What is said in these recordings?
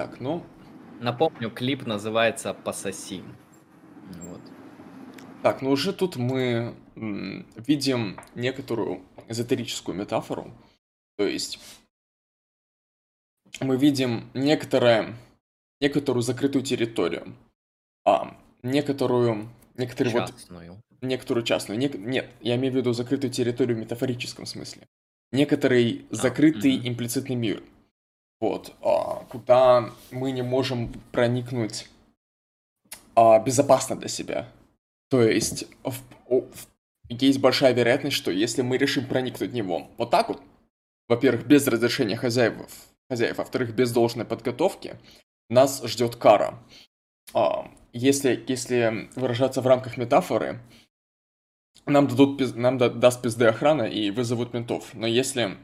Так, ну, Напомню, клип называется «Пососи». Вот. так, ну уже тут мы видим некоторую эзотерическую метафору. То есть мы видим некоторое, некоторую закрытую территорию, а, некоторую, некоторый вот Частную. некоторую частную. нек- нет, я имею в виду закрытую территорию в метафорическом смысле. Некоторый закрытый мгм. имплицитный мир. Вот, а, куда мы не можем проникнуть а, безопасно для себя. То есть в- в- есть большая вероятность, что если мы решим проникнуть в него вот так вот, во-первых, без разрешения хозяев, хозяев, во-вторых, без должной подготовки, нас ждет кара. А, если, если выражаться в рамках метафоры, нам дадут нам да- даст пизды охрана и вызовут ментов. Но если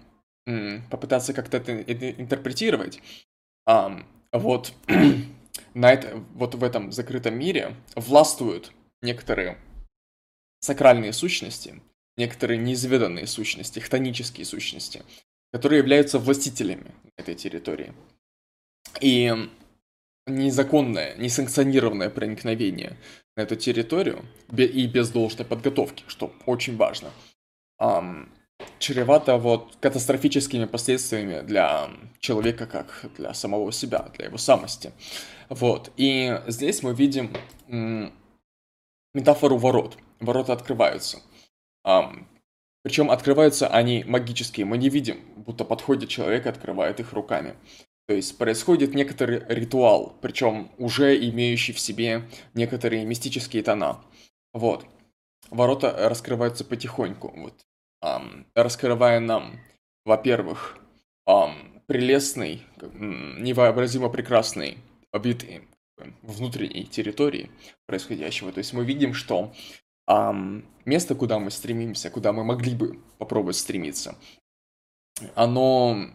попытаться как-то это, интерпретировать, ам, вот на это, вот в этом закрытом мире властвуют некоторые сакральные сущности, некоторые неизведанные сущности, хтонические сущности, которые являются властителями этой территории. И незаконное, несанкционированное проникновение на эту территорию и без должной подготовки, что очень важно, чревато вот катастрофическими последствиями для человека как для самого себя, для его самости. Вот. И здесь мы видим метафору ворот. Ворота открываются. Причем открываются они магические. Мы не видим, будто подходит человек и открывает их руками. То есть происходит некоторый ритуал, причем уже имеющий в себе некоторые мистические тона. Вот. Ворота раскрываются потихоньку, вот. Раскрывая нам, во-первых, прелестный, невообразимо прекрасный вид э, внутренней территории происходящего. То есть мы видим, что место, куда мы стремимся, куда мы могли бы попробовать стремиться, оно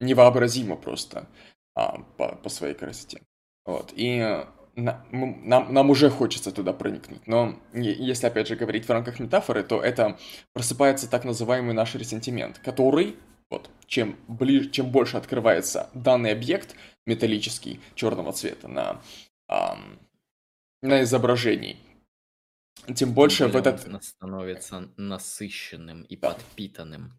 невообразимо просто а, по, по своей красоте. Вот. И на- нам, нам уже хочется туда проникнуть. Но если, опять же, говорить в рамках метафоры, то это просыпается так называемый наш ресентимент, который, вот, чем, ближе, чем больше открывается данный объект металлический черного цвета на, ам, на изображении, тем больше в более этот... становится насыщенным и Да. подпитанным.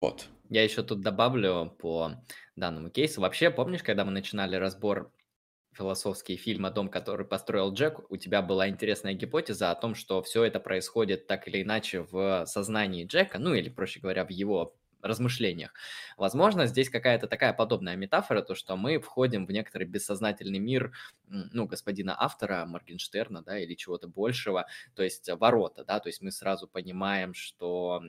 Вот. Я еще тут добавлю по данному кейсу. Вообще, помнишь, когда мы начинали разбор философский фильм о том, который построил Джек, у тебя была интересная гипотеза о том, что все это происходит так или иначе в сознании Джека, ну или, проще говоря, в его размышлениях. Возможно, здесь какая-то такая подобная метафора, то, что мы входим в некоторый бессознательный мир, ну, господина автора Моргенштерна, да, или чего-то большего, то есть э, ворота, да, то есть мы сразу понимаем, что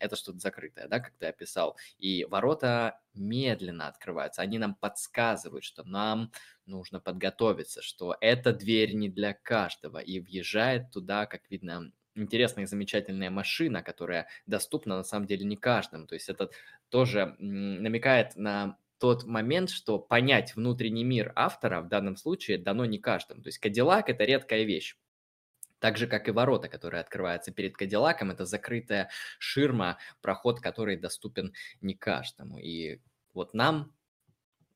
это что-то закрытое, да, как ты описал, и ворота медленно открываются, они нам подсказывают, что нам нужно подготовиться, что эта дверь не для каждого, и въезжает туда, как видно, интересная и замечательная машина, которая доступна на самом деле не каждому. То есть это тоже намекает на тот момент, что понять внутренний мир автора в данном случае дано не каждому. То есть Кадиллак – это редкая вещь. Так же, как и ворота, которые открываются перед Кадиллаком, это закрытая ширма, проход который доступен не каждому. И вот нам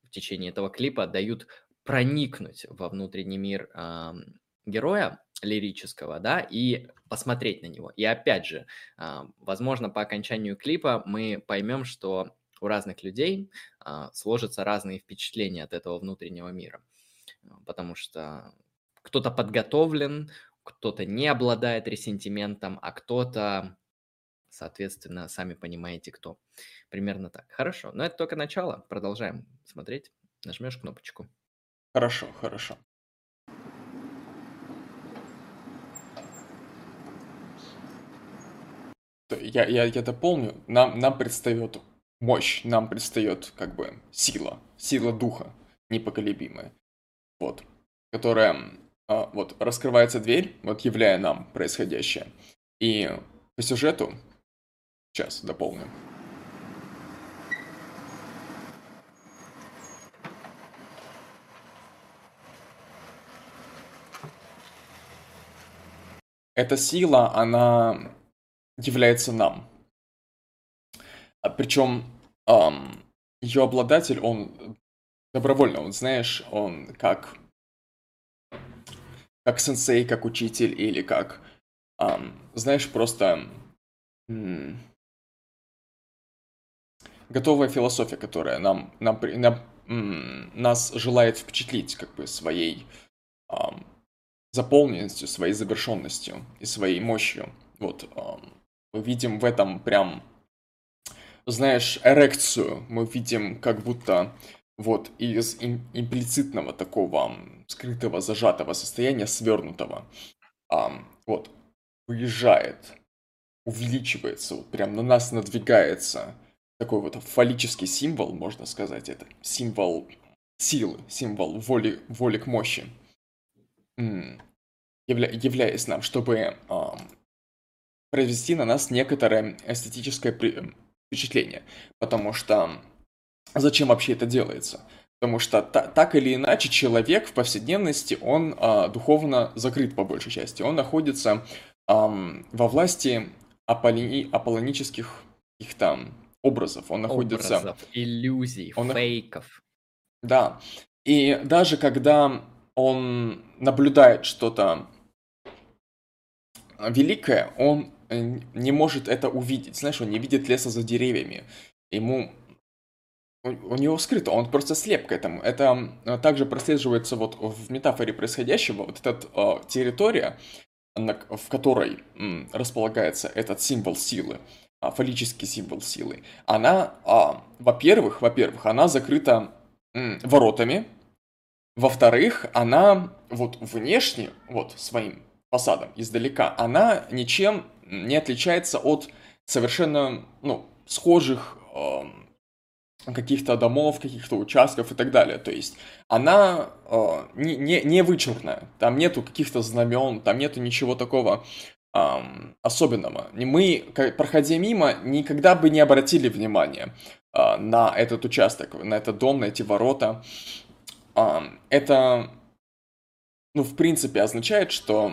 в течение этого клипа дают проникнуть во внутренний мир ам, героя лирического, да, и посмотреть на него. И опять же, а, возможно, по окончанию клипа мы поймем, что у разных людей а, сложатся разные впечатления от этого внутреннего мира. Потому что кто-то подготовлен, кто-то не обладает ресентиментом, а кто-то, соответственно, сами понимаете кто. Примерно так. Хорошо, но это только начало. Продолжаем смотреть. Нажмешь кнопочку. Хорошо, хорошо. Я, я, я дополню. Нам, нам предстает мощь, нам предстает как бы сила, сила духа непоколебимая. Вот. Которая, а, вот, раскрывается дверь, вот, являя нам происходящее. И по сюжету, сейчас дополню. Эта сила, она является нам. А Причем ее обладатель, он добровольно, он, знаешь, он как как сенсей, как учитель или как, ам, знаешь, просто м, готовая философия, которая нам, нам, нам м, нас желает впечатлить как бы своей ам, заполненностью, своей завершенностью и своей мощью. Вот ам, мы видим в этом прям, знаешь, эрекцию. Мы видим как будто вот из имплицитного такого скрытого, зажатого состояния, свернутого, а, вот, выезжает, увеличивается, вот прям на нас надвигается. Такой вот фаллический символ, можно сказать, это символ силы, символ воли, воли к мощи, явля, являясь нам, чтобы а, произвести на нас некоторое эстетическое впечатление, потому что Зачем вообще это делается? Потому что та, так или иначе человек в повседневности, он а, духовно закрыт по большей части. Он находится а, во власти аполлони, аполлонических каких-то образов. Он находится... Образов, иллюзий, он, фейков. Да. И даже когда он наблюдает что-то великое, он не может это увидеть. Знаешь, он не видит леса за деревьями. Ему у, него скрыто, он просто слеп к этому. Это также прослеживается вот в метафоре происходящего, вот эта э, территория, в которой располагается этот символ силы, э, фаллический символ силы, она, э, во-первых, во-первых, она закрыта воротами, во-вторых, она вот внешне, вот своим фасадом издалека, она ничем не отличается от совершенно, ну, схожих э, каких-то домов, каких-то участков и так далее. То есть она э, не, не, не вычурная, там нету каких-то знамен, там нету ничего такого э, особенного. Мы, проходя мимо, никогда бы не обратили внимания э, на этот участок, на этот дом, на эти ворота. Э, это, ну, в принципе, означает, что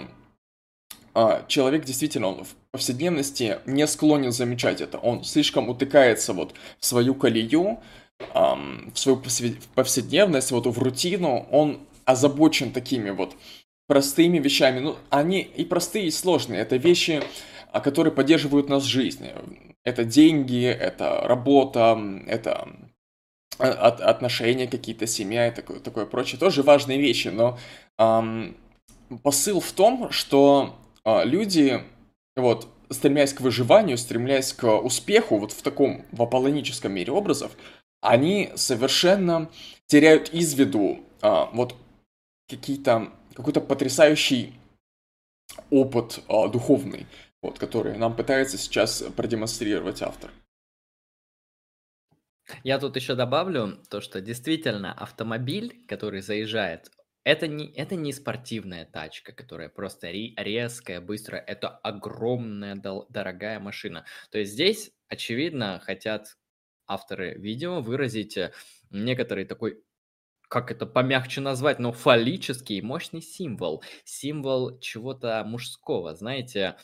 э, человек действительно он повседневности не склонен замечать это. Он слишком утыкается вот в свою колею, эм, в свою повседневность, вот в рутину. Он озабочен такими вот простыми вещами. Ну, они и простые, и сложные. Это вещи, а, которые поддерживают нас в жизни. Это деньги, это работа, это а, от, отношения какие-то, семья и такое, такое прочее. Тоже важные вещи, но эм, посыл в том, что э, люди вот, стремясь к выживанию, стремясь к успеху, вот в таком, в аполлоническом мире образов, они совершенно теряют из виду а, вот какие-то, какой-то потрясающий опыт а, духовный, вот, который нам пытается сейчас продемонстрировать автор. Я тут еще добавлю то, что действительно автомобиль, который заезжает это не, это не спортивная тачка, которая просто резкая, быстрая. Это огромная, дорогая машина. То есть здесь, очевидно, хотят авторы видео выразить э, некоторый такой как это помягче назвать, но фаллический мощный символ. Символ чего-то мужского, знаете,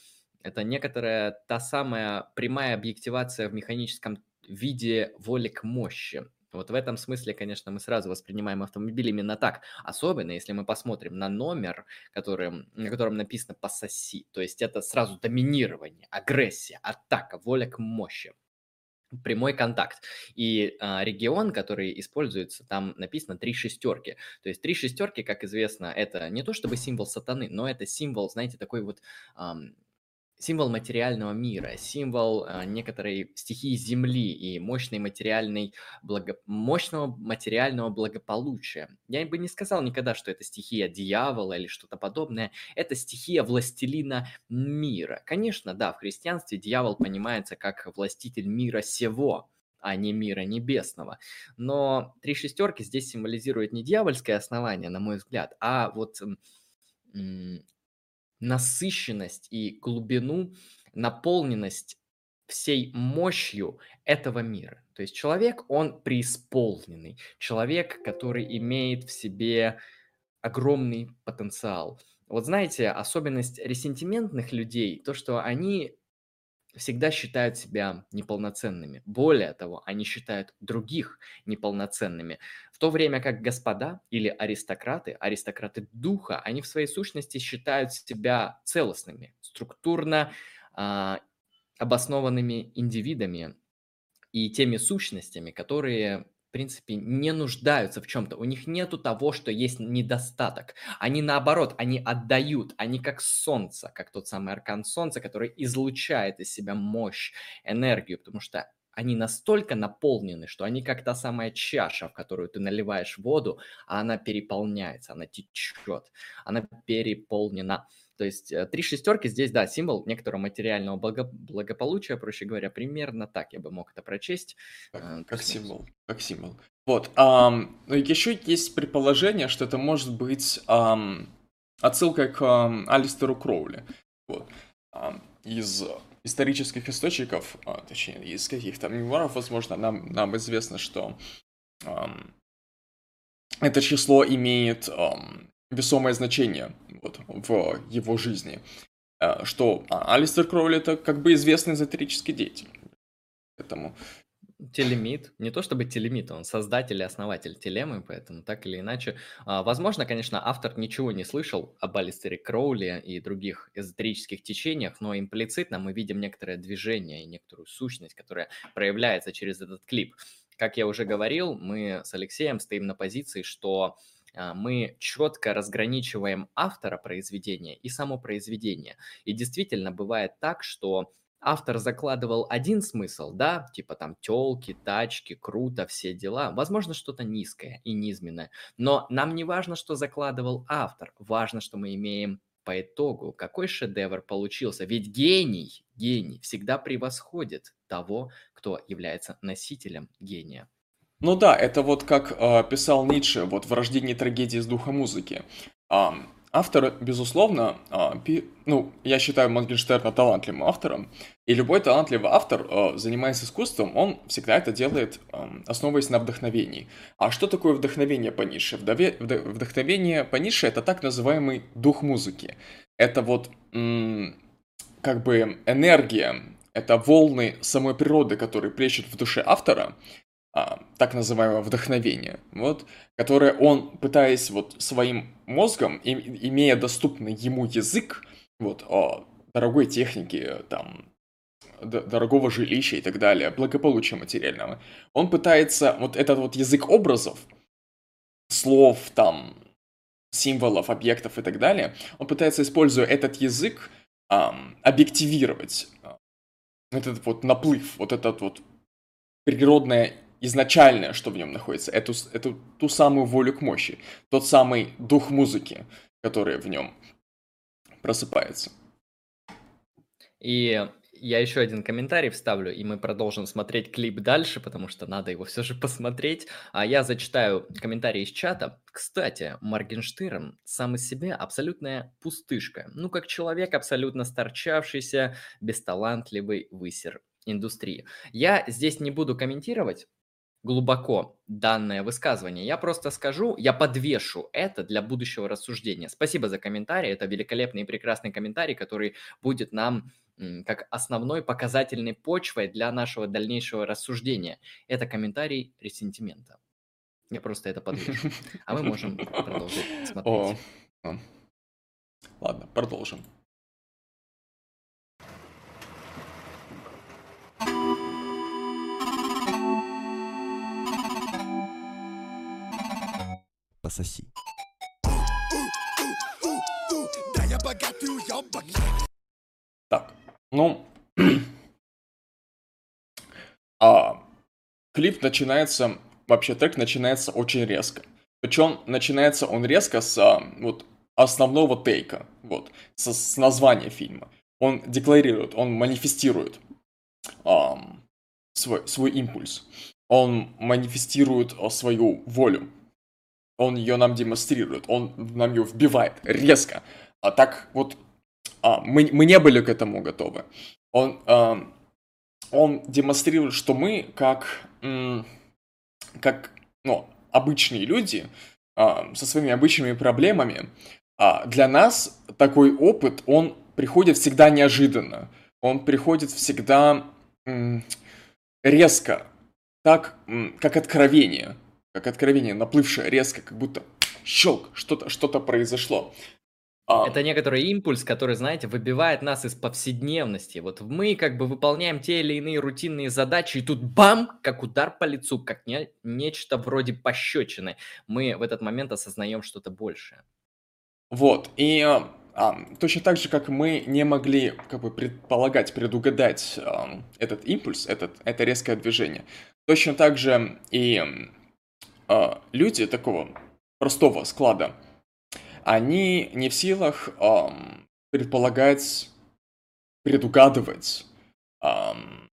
это некоторая та самая прямая объективация в механическом виде воли к мощи. Вот в этом смысле, конечно, мы сразу воспринимаем автомобиль именно так. Особенно, если мы посмотрим на номер, который, на котором написано «пососи». То есть это сразу доминирование, агрессия, атака, воля к мощи прямой контакт. И а, регион, который используется, там написано три шестерки. То есть три шестерки, как известно, это не то чтобы символ сатаны, но это символ, знаете, такой вот ам, символ материального мира, символ э, некоторой стихии Земли и мощной материальной благо... мощного материального благополучия. Я бы не сказал никогда, что это стихия дьявола или что-то подобное. Это стихия властелина мира. Конечно, да, в христианстве дьявол понимается как властитель мира сего, а не мира небесного. Но три шестерки здесь символизируют не дьявольское основание, на мой взгляд, а вот насыщенность и глубину, наполненность всей мощью этого мира. То есть человек, он преисполненный, человек, который имеет в себе огромный потенциал. Вот знаете, особенность ресентиментных людей, то, что они всегда считают себя неполноценными. Более того, они считают других неполноценными. В то время как господа или аристократы, аристократы духа, они в своей сущности считают себя целостными, структурно а, обоснованными индивидами и теми сущностями, которые принципе, не нуждаются в чем-то. У них нету того, что есть недостаток. Они наоборот, они отдают. Они как солнце, как тот самый аркан солнца, который излучает из себя мощь, энергию, потому что они настолько наполнены, что они как та самая чаша, в которую ты наливаешь воду, а она переполняется, она течет, она переполнена. То есть э, три шестерки здесь, да, символ некоторого материального благо- благополучия, проще говоря, примерно так я бы мог это прочесть. Как, э, как символ, как символ. Вот, um, еще есть предположение, что это может быть um, отсылка к um, Алистеру Кроули. Вот. Um, из исторических источников, а, точнее, из каких-то мемуаров, возможно, нам, нам известно, что um, это число имеет um, весомое значение вот, в его жизни. Э, что а, Алистер Кроули это как бы известный эзотерический деятель. Поэтому... Телемит. Не то чтобы телемит, он создатель и основатель телемы, поэтому так или иначе. А, возможно, конечно, автор ничего не слышал об Алистере Кроули и других эзотерических течениях, но имплицитно мы видим некоторое движение и некоторую сущность, которая проявляется через этот клип. Как я уже говорил, мы с Алексеем стоим на позиции, что а, мы четко разграничиваем автора произведения и само произведение. И действительно бывает так, что автор закладывал один смысл, да, типа там телки, тачки, круто, все дела, возможно, что-то низкое и низменное, но нам не важно, что закладывал автор, важно, что мы имеем по итогу, какой шедевр получился, ведь гений, гений всегда превосходит того, кто является носителем гения. Ну да, это вот как э, писал Ницше вот в «Рождении трагедии с духа музыки». Э, автор, безусловно, пи, ну, я считаю Моргенштерна талантливым автором, и любой талантливый автор, э, занимаясь искусством, он всегда это делает, э, основываясь на вдохновении. А что такое вдохновение по нише? Вдохновение по нише – это так называемый дух музыки. Это вот как бы энергия, это волны самой природы, которые плещут в душе автора – а, так называемое вдохновение, вот, которое он, пытаясь вот своим мозгом, и, имея доступный ему язык, вот, о дорогой технике, там, дорогого жилища и так далее, благополучия материального, он пытается вот этот вот язык образов, слов, там, символов, объектов и так далее, он пытается, используя этот язык, эм, объективировать этот вот наплыв, вот этот вот природное изначальное, что в нем находится, эту, эту ту самую волю к мощи, тот самый дух музыки, который в нем просыпается. И я еще один комментарий вставлю, и мы продолжим смотреть клип дальше, потому что надо его все же посмотреть. А я зачитаю комментарий из чата. Кстати, Моргенштерн сам из себя абсолютная пустышка. Ну, как человек абсолютно старчавшийся, бесталантливый высер индустрии. Я здесь не буду комментировать, глубоко данное высказывание. Я просто скажу, я подвешу это для будущего рассуждения. Спасибо за комментарий. Это великолепный и прекрасный комментарий, который будет нам как основной показательной почвой для нашего дальнейшего рассуждения. Это комментарий ресентимента. Я просто это подвешу. А мы можем продолжить смотреть. Ладно, продолжим. Пососи. Да я богатый уёбок. Так, ну... а, клип начинается... Вообще трек начинается очень резко. Причем начинается он резко с а, вот основного тейка, вот, с, с названия фильма. Он декларирует, он манифестирует а, свой, свой импульс. Он манифестирует а, свою волю он ее нам демонстрирует, он нам ее вбивает резко. А так вот, а, мы, мы не были к этому готовы. Он, а, он демонстрирует, что мы как, как ну, обычные люди а, со своими обычными проблемами, а, для нас такой опыт, он приходит всегда неожиданно. он приходит всегда резко, так, как откровение, как откровение, наплывшее резко, как будто щелк, что-то что произошло. А... Это некоторый импульс, который, знаете, выбивает нас из повседневности. Вот мы как бы выполняем те или иные рутинные задачи, и тут бам, как удар по лицу, как не, нечто вроде пощечины. Мы в этот момент осознаем что-то большее. Вот, и а, а, точно так же, как мы не могли как бы предполагать, предугадать а, этот импульс, этот, это резкое движение, точно так же и а, люди такого простого склада, они не в силах эм, предполагать, предугадывать, эм,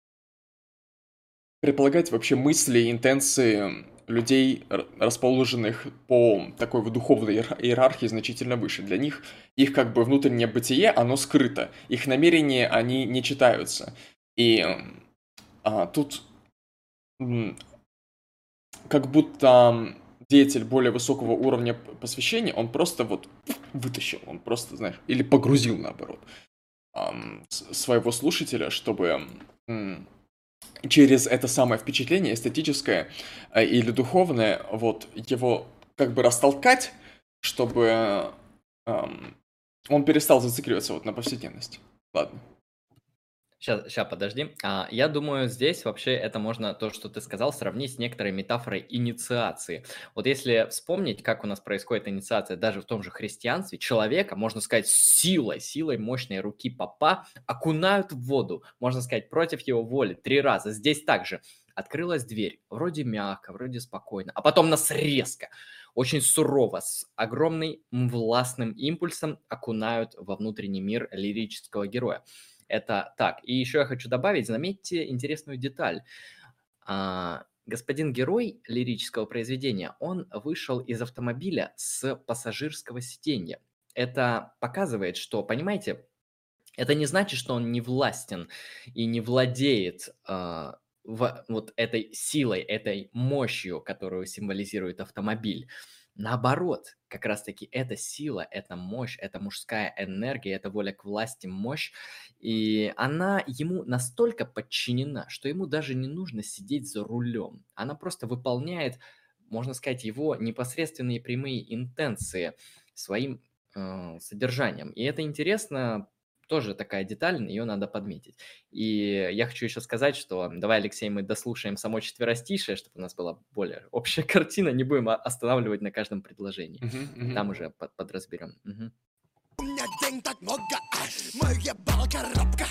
предполагать вообще мысли, интенции людей, расположенных по такой вот духовной иерархии значительно выше. Для них их как бы внутреннее бытие, оно скрыто. Их намерения, они не читаются. И а, тут как будто деятель более высокого уровня посвящения, он просто вот вытащил, он просто, знаешь, или погрузил, наоборот, своего слушателя, чтобы через это самое впечатление, эстетическое э, или духовное, вот его как бы растолкать, чтобы он перестал зацикливаться вот на повседневности. Ладно. Сейчас, сейчас, подожди. А, я думаю, здесь вообще это можно, то, что ты сказал, сравнить с некоторой метафорой инициации. Вот если вспомнить, как у нас происходит инициация даже в том же христианстве, человека, можно сказать, силой, силой мощной руки папа окунают в воду, можно сказать, против его воли три раза. Здесь также открылась дверь, вроде мягко, вроде спокойно, а потом нас резко, очень сурово, с огромным властным импульсом окунают во внутренний мир лирического героя. Это так. И еще я хочу добавить, заметьте интересную деталь. А, господин герой лирического произведения, он вышел из автомобиля с пассажирского сиденья. Это показывает, что, понимаете, это не значит, что он не властен и не владеет э, в, вот этой силой, этой мощью, которую символизирует автомобиль. Наоборот, как раз-таки эта сила, эта мощь, эта мужская энергия, эта воля к власти, мощь, и она ему настолько подчинена, что ему даже не нужно сидеть за рулем. Она просто выполняет, можно сказать, его непосредственные прямые интенции своим э, содержанием. И это интересно тоже такая деталь, ее надо подметить. И я хочу еще сказать, что давай, Алексей, мы дослушаем само четверостишее, чтобы у нас была более общая картина, не будем останавливать на каждом предложении. Uh-huh, uh-huh. Там уже под, подразберем. Uh-huh. У меня день так много, моя балка коробка.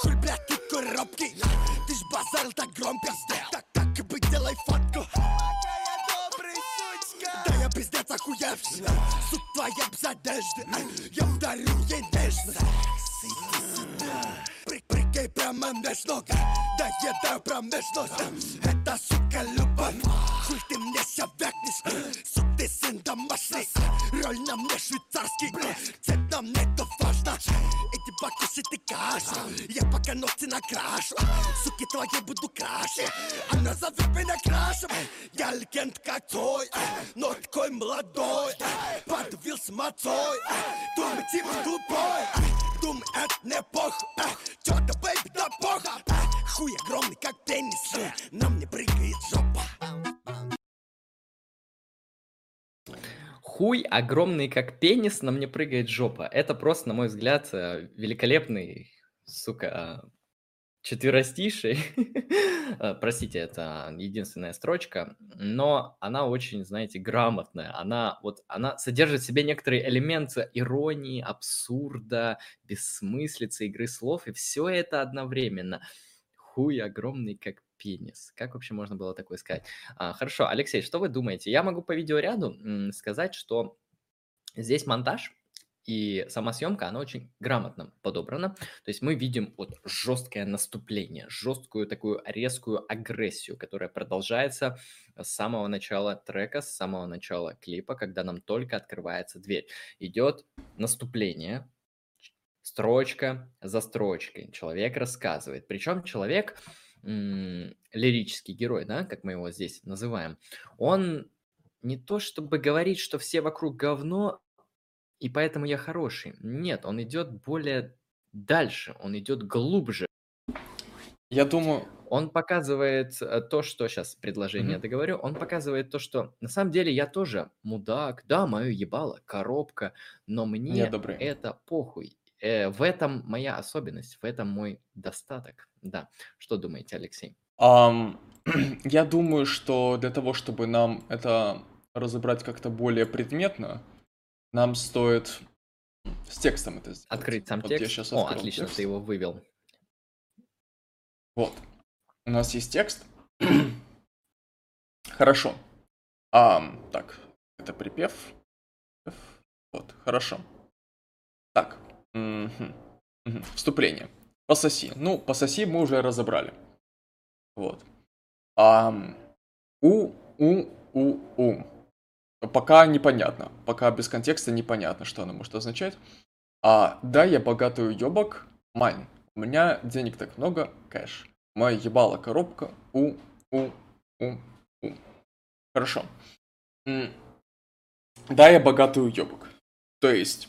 Хуй, блядь, ты коробки, ты ж базарил так громко, так, так бы делай фотку. Пиздец охуевший. Суд твоя без одежды Я ударю ей нежно. Прикинь прямо меж ног. Доедаю промежность Это, сука, любовь Хуй ты ся векнешь Сук ты сын домашний Роль на мне швейцарский Цепь на мне то важно Иди покушай ты кашу Я пока ногти накрашу Суки твои буду краше Она зовет меня крашем Я легенд как твой Но такой молодой Подвил с мацой Думай типа тупой Думай это не похуй Хуй огромный, как пенис, на мне прыгает жопа. Это просто, на мой взгляд, э, великолепный, сука, четверостиший. Э, простите, это единственная строчка, но она очень, знаете, грамотная. Она вот, она содержит в себе некоторые элементы иронии, абсурда, бессмыслицы, игры слов, и все это одновременно. Хуй огромный, как пенис. Как вообще можно было такое сказать? А, хорошо, Алексей, что вы думаете? Я могу по видеоряду сказать, что здесь монтаж и сама съемка, она очень грамотно подобрана. То есть мы видим вот жесткое наступление, жесткую такую резкую агрессию, которая продолжается с самого начала трека, с самого начала клипа, когда нам только открывается дверь. Идет наступление, строчка за строчкой. Человек рассказывает. Причем человек лирический герой, да, как мы его здесь называем, он не то чтобы говорит, что все вокруг говно, и поэтому я хороший. Нет, он идет более дальше, он идет глубже. Я думаю, Он показывает э, то, что сейчас предложение Мгм. договорю. Он показывает то, что на самом деле я тоже мудак, да, мое ебало, коробка, но мне это похуй. Э, в этом моя особенность, в этом мой достаток. Да. Что думаете, Алексей? Ам, я думаю, что для того, чтобы нам это разобрать как-то более предметно, нам стоит с текстом это сделать. Открыть сам Вот я текст. сейчас О, отлично, текст. ты его вывел. Вот. У нас есть текст. Хорошо. Ам, так, это припев. Вот, хорошо. Так. Мгм, мгм. Вступление. Пососи. Ну, пососи мы уже разобрали. Вот. У, у, у, у. Пока непонятно. Пока без контекста непонятно, что оно может означать. А, да, я богатый уебок. Мань, у меня денег так много, кэш. Моя ебала коробка. У, у, у, у. Хорошо. Да, я богатый уебок. То есть,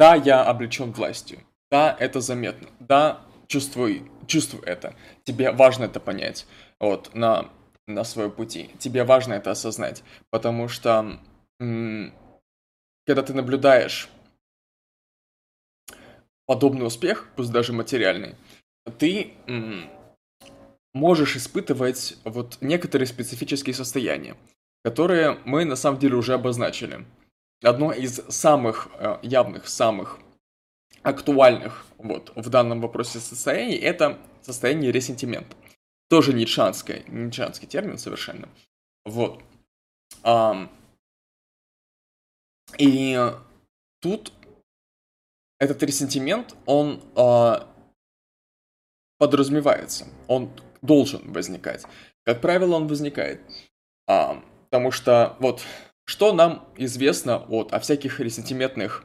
да, я облечен властью. Да, это заметно. Да, чувствуй, чувствуй это. Тебе важно это понять. Вот, на, на своем пути. Тебе важно это осознать. Потому что, м, когда ты наблюдаешь подобный успех, пусть даже материальный, ты м, можешь испытывать вот некоторые специфические состояния, которые мы на самом деле уже обозначили. Одно из самых э, явных, самых актуальных вот в данном вопросе состояний это состояние ресентимента. Тоже ницшанское, ницшанский термин совершенно. Вот. И тут этот ресентимент, он а, подразумевается, он должен возникать. Как правило, он возникает. Потому что вот что нам известно вот, о всяких ресентиментных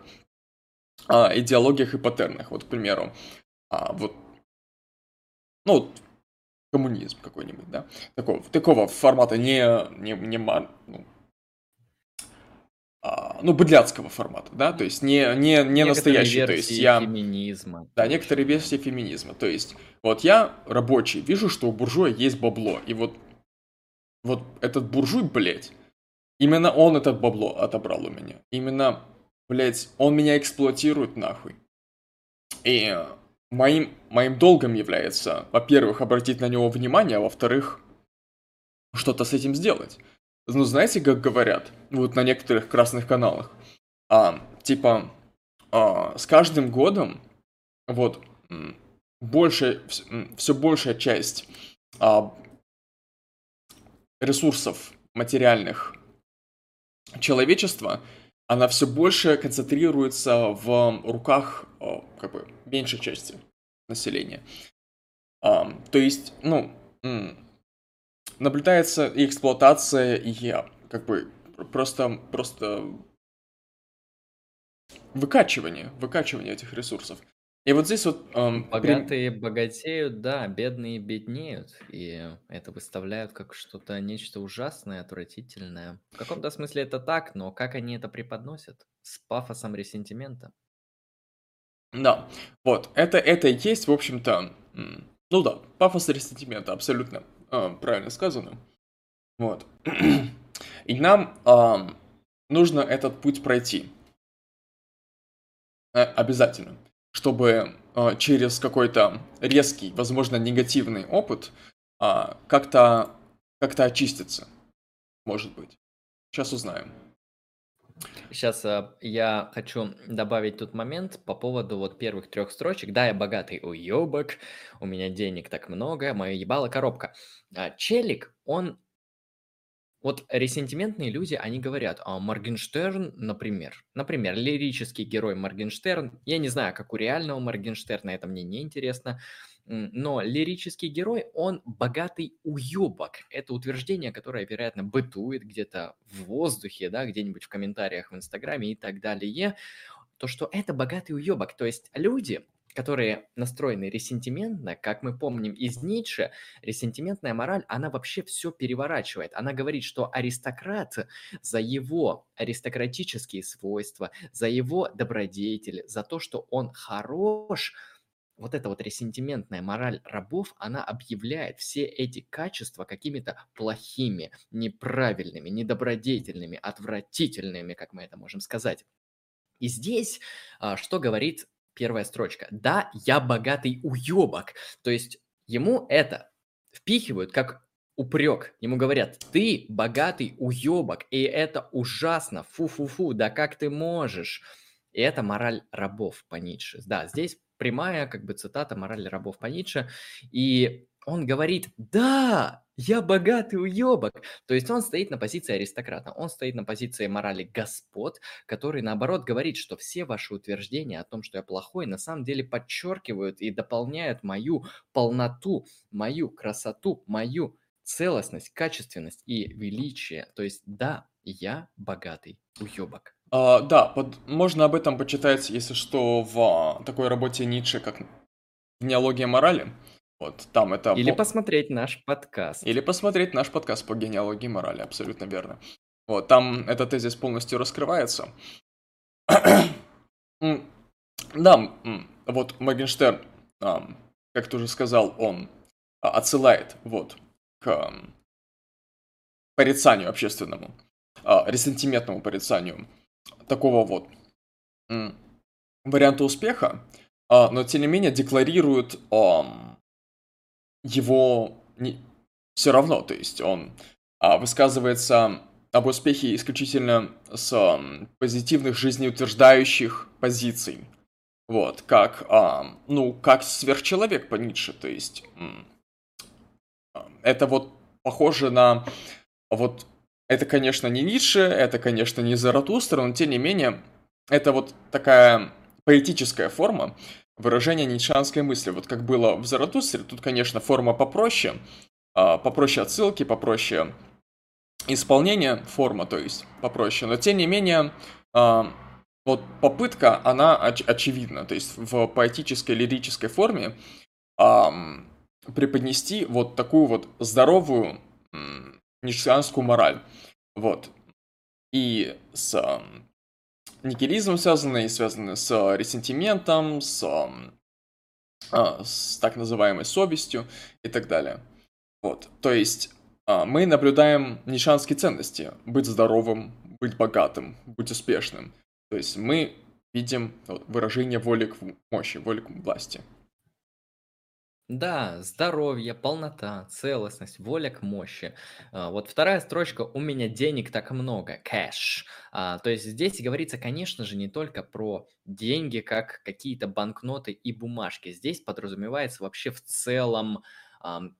а, идеологиях и паттернах. Вот, к примеру, а, вот, ну, вот, коммунизм какой-нибудь, да, такого, такого формата, не, не, не ну, а, ну, быдляцкого формата, да, то есть не, не, не настоящий, то есть я... феминизма. Да, некоторые версии феминизма. То есть, вот я рабочий, вижу, что у буржуя есть бабло, и вот, вот этот буржуй, блядь, именно он это бабло отобрал у меня. Именно, блядь, он меня эксплуатирует нахуй. И моим, моим долгом является, во-первых, обратить на него внимание, а во-вторых, что-то с этим сделать. Ну, знаете, как говорят, вот на некоторых красных каналах, а, типа, а, с каждым годом вот больше, все большая часть а, ресурсов материальных человечества, она все больше концентрируется в руках как бы меньшей части населения. То есть, ну, наблюдается и эксплуатация, и как бы просто, просто выкачивание, выкачивание этих ресурсов. И вот здесь вот... эм, Богатые богатеют, да, бедные беднеют. И это выставляют как что-то, нечто ужасное, отвратительное. В каком-то смысле это так, но как они это преподносят? С пафосом ресентимента. Да, вот, это, это и есть, в общем-то, ну да, пафос ресентимента, абсолютно э, правильно сказано. Вот. И нам ам, нужно этот путь пройти. Э, Обязательно. Чтобы э, через какой-то резкий, возможно, негативный опыт а, как-то как-то очиститься. Может быть. Сейчас узнаем. Сейчас я хочу добавить тут момент по поводу вот первых трех строчек. Да, я богатый уебок, у меня денег так много, мое ебало коробка. А, Челик, он... Вот ресентиментные люди, они говорят, а Моргенштерн, например, например, лирический герой Моргенштерн, я не знаю, как у реального Моргенштерна, это мне не интересно, но лирический герой, он богатый уебок. Это утверждение, которое, вероятно, бытует где-то в воздухе, да, где-нибудь в комментариях в Инстаграме и так далее. То, что это богатый уебок. То есть люди, которые настроены ресентиментно, как мы помним из Ницше, ресентиментная мораль, она вообще все переворачивает. Она говорит, что аристократ за его аристократические свойства, за его добродетель, за то, что он хорош, вот эта вот ресентиментная мораль рабов, она объявляет все эти качества какими-то плохими, неправильными, недобродетельными, отвратительными, как мы это можем сказать. И здесь а, что говорит первая строчка? Да, я богатый уебок. То есть ему это впихивают как упрек. Ему говорят, ты богатый уебок, и это ужасно, фу-фу-фу, да как ты можешь? И это мораль рабов по Ницше. Да, здесь прямая как бы цитата морали рабов по Ницше. И он говорит, да, я богатый уебок. То есть он стоит на позиции аристократа, он стоит на позиции морали господ, который наоборот говорит, что все ваши утверждения о том, что я плохой, на самом деле подчеркивают и дополняют мою полноту, мою красоту, мою целостность, качественность и величие. То есть да, я богатый уебок. А, да, под, можно об этом почитать, если что, в а, такой работе Ницше, как «Генеалогия морали». Вот, там это... Или по... посмотреть наш подкаст. Или посмотреть наш подкаст по генеалогии морали, абсолютно верно. Вот, там этот тезис полностью раскрывается. да, вот Моргенштерн, как ты уже сказал, он а, отсылает вот к порицанию общественному, ресентиментному порицанию такого вот варианта успеха, а, но тем не менее декларирует его не... все равно, то есть он а, высказывается об успехе исключительно с позитивных жизнеутверждающих позиций. Вот, как, а, ну, как сверхчеловек по Ницше, то есть это вот похоже на вот это, конечно, не Ницше, это, конечно, не Заратустра, но тем не менее, это вот такая поэтическая форма выражения ницшанской мысли. Вот как было в Заратустре, тут, конечно, форма попроще, а, попроще отсылки, попроще исполнение форма, то есть попроще, но тем не менее, а, вот попытка, она оч- очевидна, то есть в поэтической лирической форме преподнести вот такую вот здоровую ницшеанскую мораль. Вот. И с нигилизмом связаны, и связаны с ресентиментом, с, а, с так называемой совестью и так далее. Вот. То есть а, мы наблюдаем нишанские ценности. Быть здоровым, быть богатым, быть успешным. То есть мы видим выражение воли к мощи, воли к власти. Да, здоровье, полнота, целостность, воля к мощи. А, вот вторая строчка «У меня денег так много», кэш. А, то есть здесь говорится, конечно же, не только про деньги, как какие-то банкноты и бумажки. Здесь подразумевается вообще в целом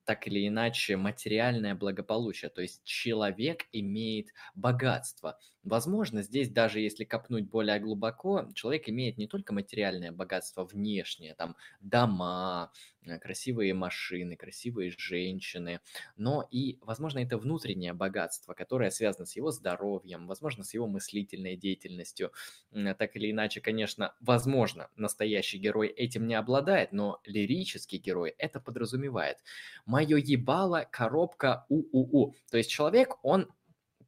так или иначе материальное благополучие. То есть человек имеет богатство. Возможно, здесь даже если копнуть более глубоко, человек имеет не только материальное богатство внешнее, там дома, э, красивые машины, красивые женщины, но и, возможно, это внутреннее богатство, которое связано с его здоровьем, возможно, с его мыслительной деятельностью. Так или иначе, конечно, возможно, настоящий герой этим не обладает, но лирический герой это подразумевает. Мое ебало, коробка, у-у-у. То есть человек, он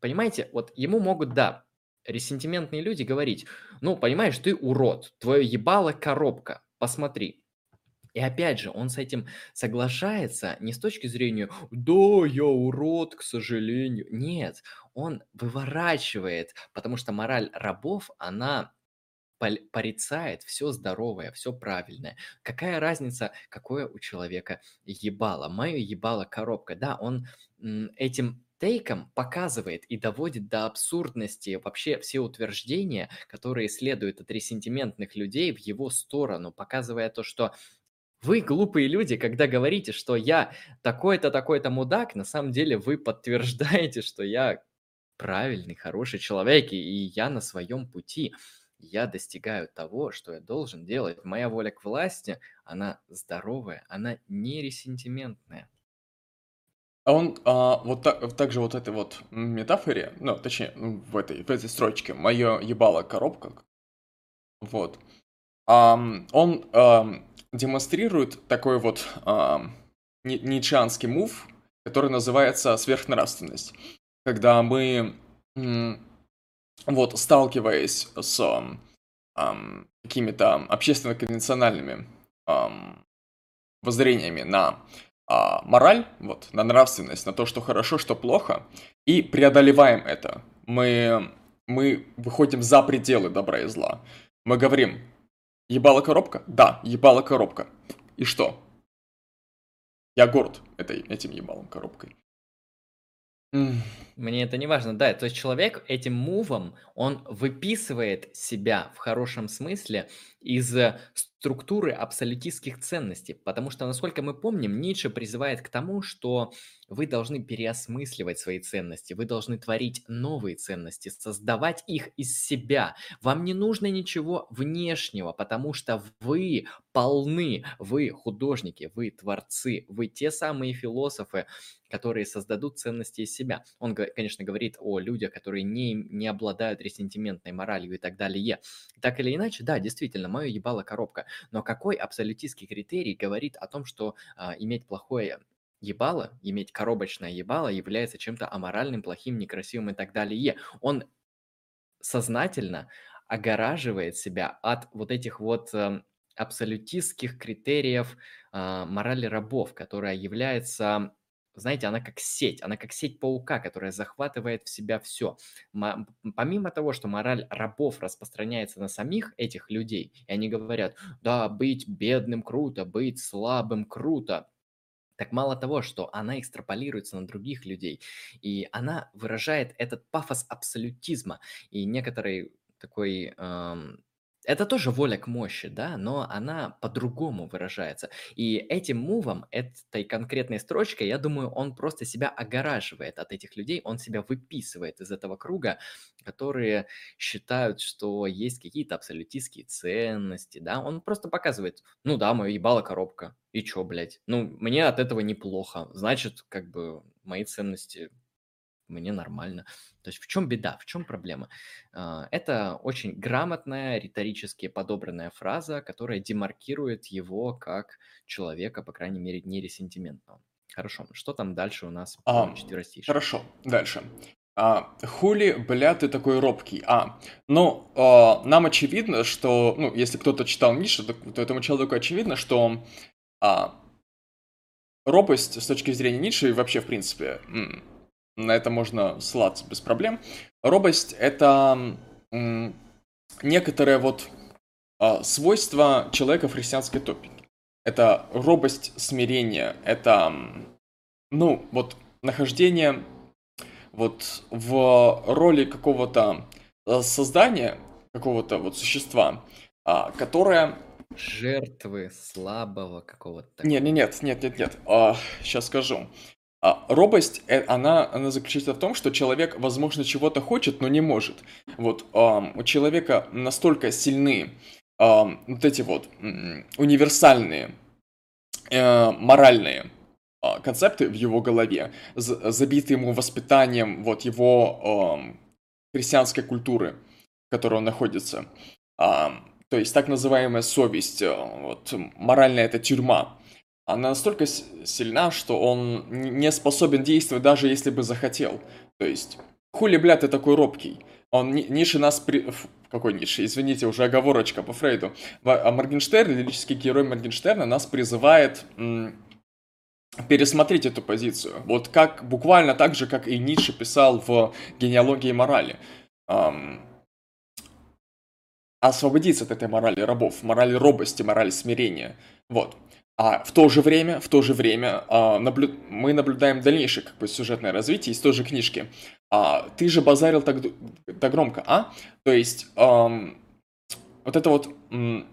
понимаете, вот ему могут, да, ресентиментные люди говорить, ну, понимаешь, ты урод, твое ебало коробка, посмотри. И опять же, он с этим соглашается не с точки зрения «да, я урод, к сожалению». Нет, он выворачивает, потому что мораль рабов, она порицает все здоровое, все правильное. Какая разница, какое у человека ебало? Мое ебало коробка. Да, он этим тейком показывает и доводит до абсурдности вообще все утверждения, которые следуют от ресентиментных людей в его сторону, показывая то, что вы, глупые люди, когда говорите, что я такой-то, такой-то мудак, на самом деле вы подтверждаете, что я правильный, хороший человек, и я на своем пути. Я достигаю того, что я должен делать. Моя воля к власти, она здоровая, она не ресентиментная. А он а, вот так, также вот этой вот метафоре, ну, точнее, ну, в этой, в этой строчке, мое ебало коробка, вот, а, он а, демонстрирует такой вот э, ницшанский мув, который называется сверхнравственность. Когда мы, вот, сталкиваясь с э, какими-то общественно-конвенциональными э, воззрениями на э, мораль, вот, на нравственность, на то, что хорошо, что плохо, и преодолеваем это, мы, мы выходим за пределы добра и зла. Мы говорим, ебала коробка? Да, ебала коробка. И что? Я горд этой, этим ебалом коробкой. Мне это не важно, да. То есть человек этим мувом, он выписывает себя в хорошем смысле из э, структуры абсолютистских ценностей. Потому что, насколько мы помним, Ницше призывает к тому, что вы должны переосмысливать свои ценности, вы должны творить новые ценности, создавать их из себя. Вам не нужно ничего внешнего, потому что вы полны, вы художники, вы творцы, вы те самые философы, которые создадут ценности из себя. Он, конечно, говорит о людях, которые не, не обладают ресентиментной моралью и так далее. Так или иначе, да, действительно, мое ебало коробка. Но какой абсолютистский критерий говорит о том, что а, иметь плохое ебало, иметь коробочное ебало является чем-то аморальным, плохим, некрасивым и так далее. Он сознательно огораживает себя от вот этих вот э, абсолютистских критериев э, морали рабов, которая является знаете, она как сеть, она как сеть паука, которая захватывает в себя все. Помимо того, что мораль рабов распространяется на самих этих людей, и они говорят, да, быть бедным круто, быть слабым круто, так мало того, что она экстраполируется на других людей, и она выражает этот пафос абсолютизма и некоторый такой эм, это тоже воля к мощи, да, но она по-другому выражается. И этим мувом, этой конкретной строчкой, я думаю, он просто себя огораживает от этих людей, он себя выписывает из этого круга, которые считают, что есть какие-то абсолютистские ценности, да, он просто показывает, ну да, мое ебало коробка, и чё, блядь, ну, мне от этого неплохо, значит, как бы мои ценности мне нормально. То есть в чем беда, в чем проблема? А, это очень грамотная, риторически подобранная фраза, которая демаркирует его как человека, по крайней мере, не ресентиментного. Хорошо, что там дальше у нас а, Хорошо, дальше. А, хули, бля, ты такой робкий. А, ну, а, нам очевидно, что, ну, если кто-то читал Нишу, то, то этому человеку очевидно, что а, робость с точки зрения Ницше и вообще, в принципе, на это можно ссылаться без проблем. Робость — это некоторое вот а, свойство человека в христианской топике. Это робость смирения, это, ну, вот нахождение вот в роли какого-то а, создания, какого-то вот существа, а, которое жертвы слабого какого-то. Нет, нет, нет, нет, нет, нет. сейчас скажу. А робость, э, она, она заключается в том, что человек, возможно, чего-то хочет, но не может. Вот у человека настолько сильны вот эти вот универсальные э, моральные э, концепты в его голове, забиты ему воспитанием вот его христианской культуры, в которой он находится. То есть так называемая совесть, э, вот моральная это тюрьма она настолько сильна, что он не способен действовать, даже если бы захотел. То есть, хули, блядь, ты такой робкий? Он, Нише нас при... Какой Нише? Извините, уже оговорочка по Фрейду. А Моргенштерн, лирический герой Моргенштерна, нас призывает пересмотреть эту позицию. Вот как, буквально так же, как и Ницше писал в «Генеалогии морали». Эм, освободиться от этой морали рабов, морали робости, морали смирения. Вот. А в то же время, в то же время а, наблю... мы наблюдаем дальнейшее как бы сюжетное развитие из той же книжки. А, ты же базарил так, так громко, а? То есть ам, вот это вот м,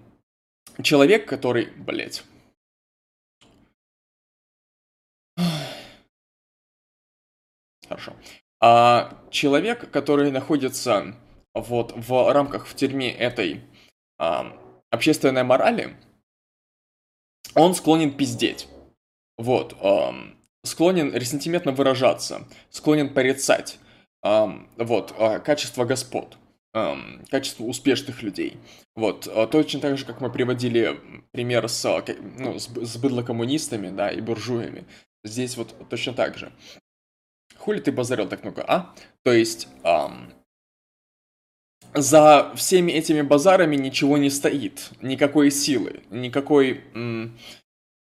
человек, который, блять. Хорошо. А, человек, который находится вот в рамках в тюрьме этой а, общественной морали, он склонен пиздеть. Вот. Эм, склонен ресентиментно выражаться. Склонен порицать. Эм, вот. Э, качество господ. эм, качество успешных людей. Вот, э, точно так же, как мы приводили пример с, э, ну, с, с быдлокоммунистами, да, и буржуями. Здесь вот точно так же. Хули ты базарил так много, а? То есть, эм, за всеми этими базарами ничего не стоит, никакой силы, никакой,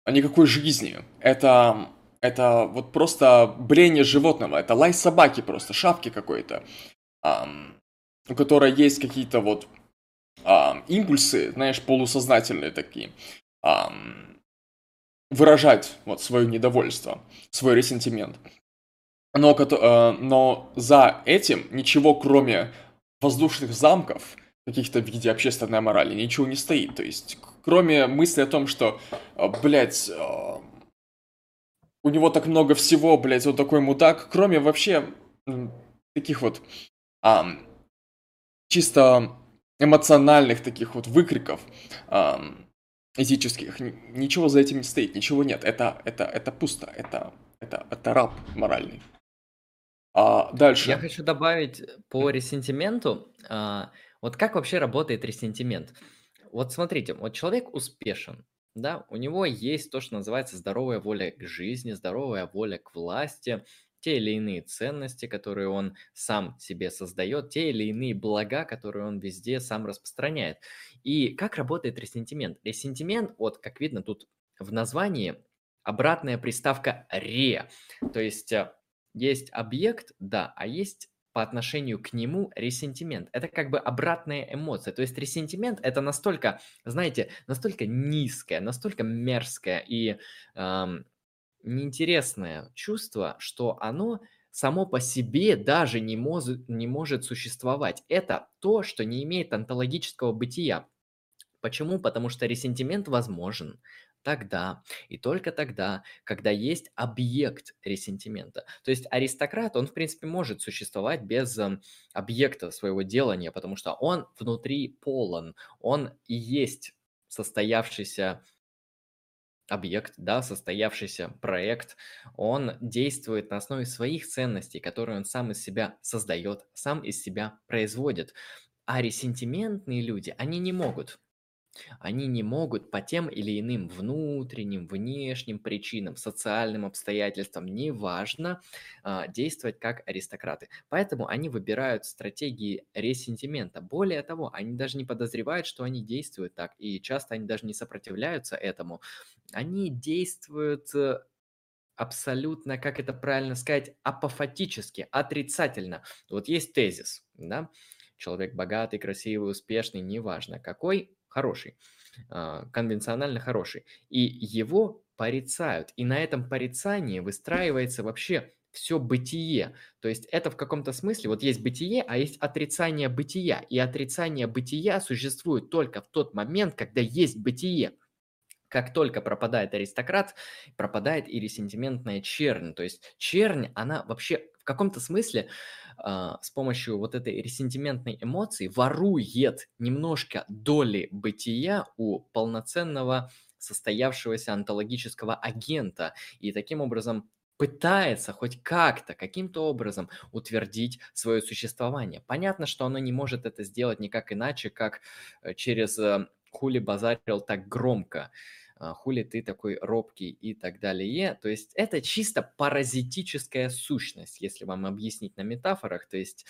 никакой жизни. Это, это вот просто бление животного, это лай собаки просто, шапки какой-то, у которой есть какие-то вот ам, импульсы, знаешь, полусознательные такие, выражать вот свое недовольство, свой ресентимент. Но, э, но за этим ничего кроме воздушных замков, каких-то в виде общественной морали, ничего не стоит. То есть, кроме мысли о том, что, а, блядь, а, у него так много всего, блядь, он такой мудак, кроме вообще таких вот а, чисто эмоциональных таких вот выкриков а, этических, ничего за этим не стоит, ничего нет. Это, это, это пусто, это, это, это раб моральный. А дальше. Я хочу добавить по ресентименту. А, вот как вообще работает ресентимент? Вот смотрите, вот человек успешен, да, у него есть то, что называется здоровая воля к жизни, здоровая воля к власти, те или иные ценности, которые он сам себе создает, те или иные блага, которые он везде сам распространяет. И как работает ресентимент? Ресентимент, вот как видно тут в названии, обратная приставка «ре». То есть э, есть объект, да, а есть по отношению к нему ресентимент. Это как бы обратная эмоция. То есть ресентимент это настолько, знаете, настолько низкое, настолько мерзкое и эм, неинтересное чувство, что оно само по себе даже не, моз- не может существовать. Это то, что не имеет онтологического бытия. Почему? Потому что ресентимент возможен, тогда и только тогда, когда есть объект ресентимента. То есть аристократ, он, в принципе, может существовать без эм, объекта своего делания, потому что он внутри полон, он и есть состоявшийся объект, да, состоявшийся проект, он действует на основе своих ценностей, которые он сам из себя создает, сам из себя производит. А ресентиментные люди, они не могут они не могут по тем или иным внутренним, внешним причинам, социальным обстоятельствам, неважно, а, действовать как аристократы. Поэтому они выбирают стратегии ресентимента. Более того, они даже не подозревают, что они действуют так, и часто они даже не сопротивляются этому. Они действуют э, абсолютно, как это правильно сказать, апофатически, отрицательно. Вот есть тезис, да, человек богатый, красивый, успешный, неважно какой, хороший, а, конвенционально хороший. И его порицают. И на этом порицании выстраивается вообще все бытие. То есть это в каком-то смысле, вот есть бытие, а есть отрицание бытия. И отрицание бытия существует только в тот момент, когда есть бытие. Как только пропадает аристократ, пропадает и ресентиментная чернь. То есть чернь, она вообще каком-то смысле а, с помощью вот этой ресентиментной эмоции ворует немножко доли бытия у полноценного состоявшегося онтологического агента. И таким образом пытается хоть как-то, каким-то образом утвердить свое существование. Понятно, что оно не может это сделать никак иначе, как э, через э, хули базарил так громко. А, хули ты такой робкий и так далее. То есть это чисто паразитическая сущность, если вам объяснить на метафорах. То есть,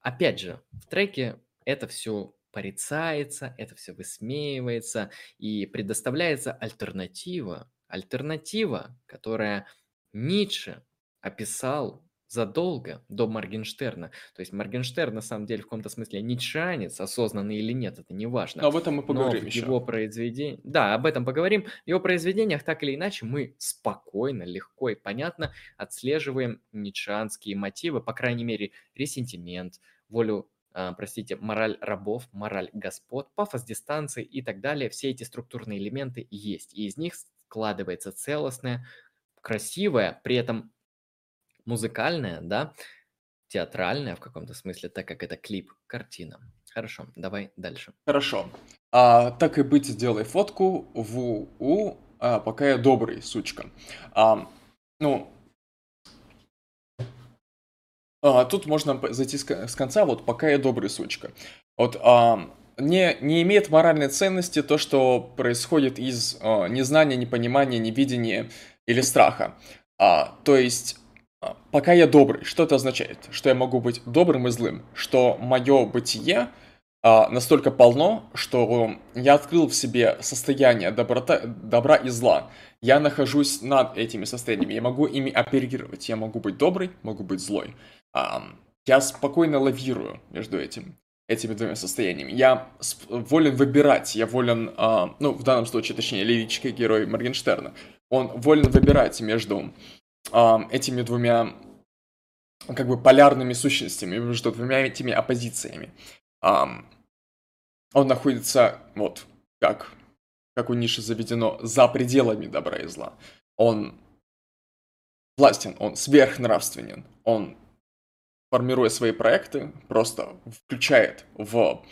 опять же, в треке это все порицается, это все высмеивается и предоставляется альтернатива, альтернатива, которая Ницше описал задолго до Моргенштерна. То есть Моргенштерн на самом деле в каком-то смысле ницшанец, осознанный или нет, это не важно. Но об этом мы поговорим Но еще. его произведение... Да, об этом поговорим. В его произведениях так или иначе мы спокойно, легко и понятно отслеживаем ницшанские мотивы, по крайней мере, ресентимент, волю Uh, простите, мораль рабов, мораль господ, пафос дистанции и так далее. Все эти структурные элементы есть. И из них складывается целостная, красивая, при этом музыкальная, да, театральная в каком-то смысле, так как это клип, картина. Хорошо, давай дальше. Хорошо. А, так и быть, сделай фотку в у, а, пока я добрый, сучка. А, ну, а, тут можно зайти с, с конца, вот пока я добрый сучка. Вот а, не, не имеет моральной ценности то, что происходит из а, незнания, непонимания, невидения или страха. А, то есть, пока я добрый, что это означает? Что я могу быть добрым и злым? Что мое бытие а, настолько полно, что я открыл в себе состояние доброта, добра и зла. Я нахожусь над этими состояниями, я могу ими оперировать. Я могу быть добрый, могу быть злой. А, я спокойно лавирую между этим этими двумя состояниями. Я волен выбирать, я волен, а, ну, в данном случае, точнее, лирический герой Моргенштерна, он волен выбирать между этими двумя, как бы, полярными сущностями, между двумя этими оппозициями. Он находится, вот, как, как у Ниши заведено, за пределами добра и зла. Он властен, он сверхнравственен, он формируя свои проекты, просто включает в,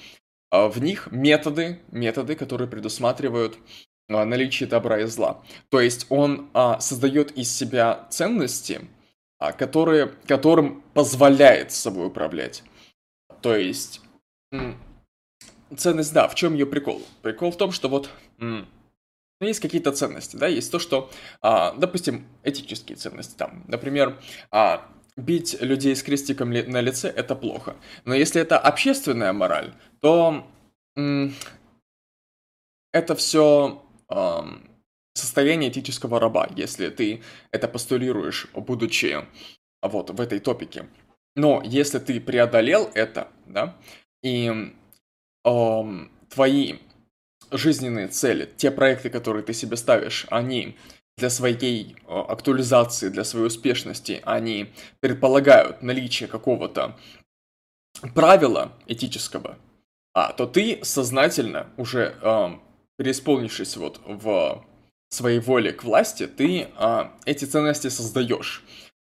а, в них методы, методы, которые предусматривают а, наличие добра и зла. То есть он а, создает из себя ценности, которые, которым позволяет собой управлять. То есть ценность, да, в чем ее прикол? Прикол в том, что вот ну, есть какие-то ценности, да, есть то, что, допустим, этические ценности, там, например, бить людей с крестиком на лице – это плохо. Но если это общественная мораль, то это все состояние этического раба, если ты это постулируешь, будучи вот в этой топике. Но если ты преодолел это, да, и эм, твои жизненные цели, те проекты, которые ты себе ставишь, они для своей э, актуализации, для своей успешности, они предполагают наличие какого-то правила этического, а, то ты сознательно, уже э, преисполнившись вот в своей воле к власти, ты э, эти ценности создаешь.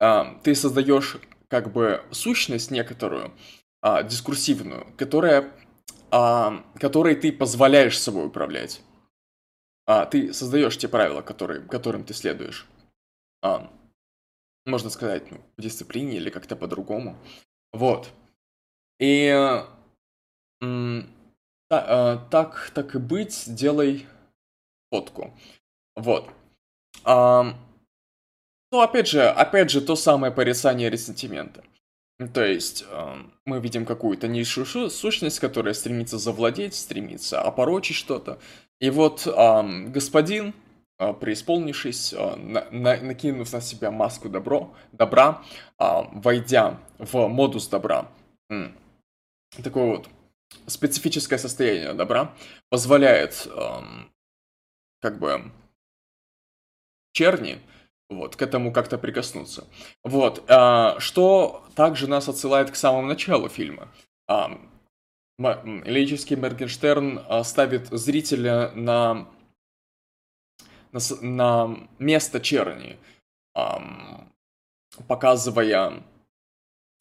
Э, ты создаешь как бы сущность некоторую, э, дискурсивную, которая, э, которой ты позволяешь собой управлять а, ты создаешь те правила, которые, которым ты следуешь. А, можно сказать, ну, в дисциплине или как-то по-другому. Вот. И м, а, так, так и быть, делай фотку. Вот. А, ну, опять же, опять же, то самое порицание ресентимента. То есть, э, мы видим какую-то низшую сущность, которая стремится завладеть, стремится опорочить что-то, и вот э, господин, э, преисполнившись, э, на, на, накинув на себя маску добро, добра, э, войдя в модус добра, э, такое вот специфическое состояние добра, позволяет э, как бы черни вот, к этому как-то прикоснуться. Вот, э, что также нас отсылает к самому началу фильма. Э, лирический Моргенштерн а, ставит зрителя на, на, на место черни, показывая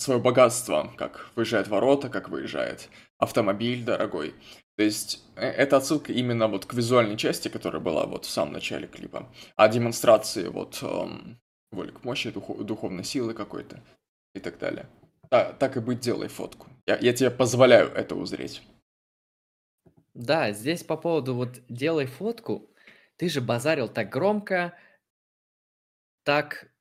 свое богатство, как выезжает ворота, как выезжает автомобиль дорогой. То есть э, это отсылка именно вот к визуальной части, которая была вот в самом начале клипа, а демонстрации вот эм, воли к мощи, духов, духовной силы какой-то и так далее. Так, так и быть, делай фотку. Я, я тебе позволяю это узреть. Да, здесь по поводу вот делай фотку, ты же базарил так громко, так,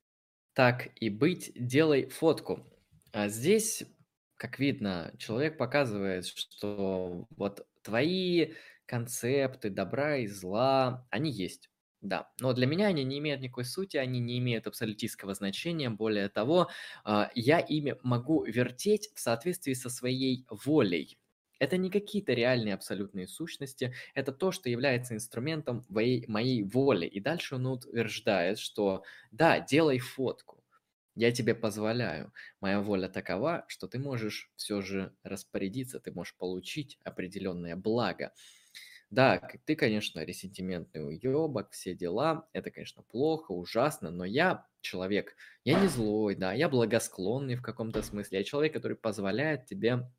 так и быть, делай фотку. А здесь, как видно, человек показывает, что вот твои концепты добра и зла, они есть. Да, но для меня они не имеют никакой сути, они не имеют абсолютистского значения. Более того, а, я ими могу вертеть в соответствии со своей волей. Это не какие-то реальные абсолютные сущности, это то, что является инструментом моей, моей воли. И дальше он утверждает, что да, делай фотку, я тебе позволяю. Моя воля такова, что ты можешь все же распорядиться, ты можешь получить определенное благо. Да, ты, конечно, ресентиментный уебок, все дела. Это, конечно, плохо, ужасно, но я человек, я не злой, да, я благосклонный в каком-то смысле. Я человек, который позволяет тебе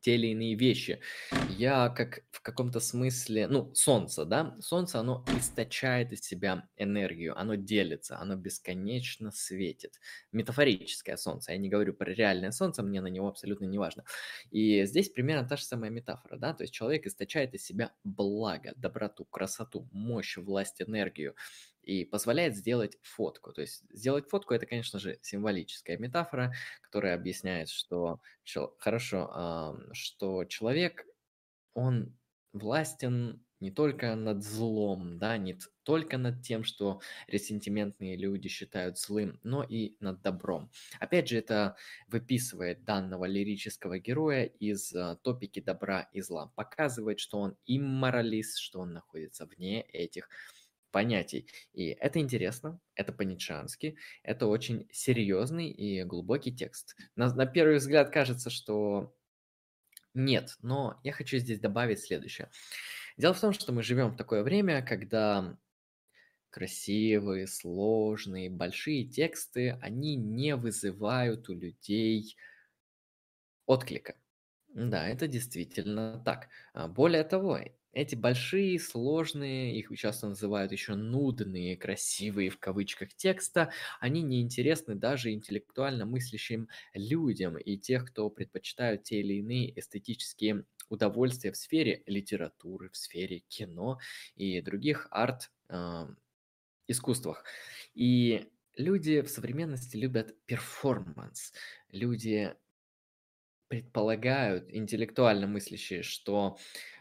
те или иные вещи. Я как в каком-то смысле, ну, солнце, да, солнце, оно источает из себя энергию, оно делится, оно бесконечно светит. Метафорическое солнце, я не говорю про реальное солнце, мне на него абсолютно не важно. И здесь примерно та же самая метафора, да, то есть человек источает из себя благо, доброту, красоту, мощь, власть, энергию и позволяет сделать фотку. То есть сделать фотку это, конечно же, символическая метафора, которая объясняет, что хорошо, что человек, он властен не только над злом, да, не только над тем, что ресентиментные люди считают злым, но и над добром. Опять же, это выписывает данного лирического героя из а, топики добра и зла, показывает, что он имморалист, что он находится вне этих понятий. И это интересно, это по-ницшански, это очень серьезный и глубокий текст. На, на первый взгляд кажется, что нет, но я хочу здесь добавить следующее. Дело в том, что мы живем в такое время, когда красивые, сложные, большие тексты, они не вызывают у людей отклика. Да, это действительно так. А, более того, эти большие, сложные, их часто называют еще нудные, красивые в кавычках текста, они неинтересны даже интеллектуально мыслящим людям и тех, кто предпочитают те или иные эстетические удовольствия в сфере литературы, в сфере кино и других арт-искусствах. И люди в современности любят перформанс. Люди предполагают, интеллектуально мыслящие, что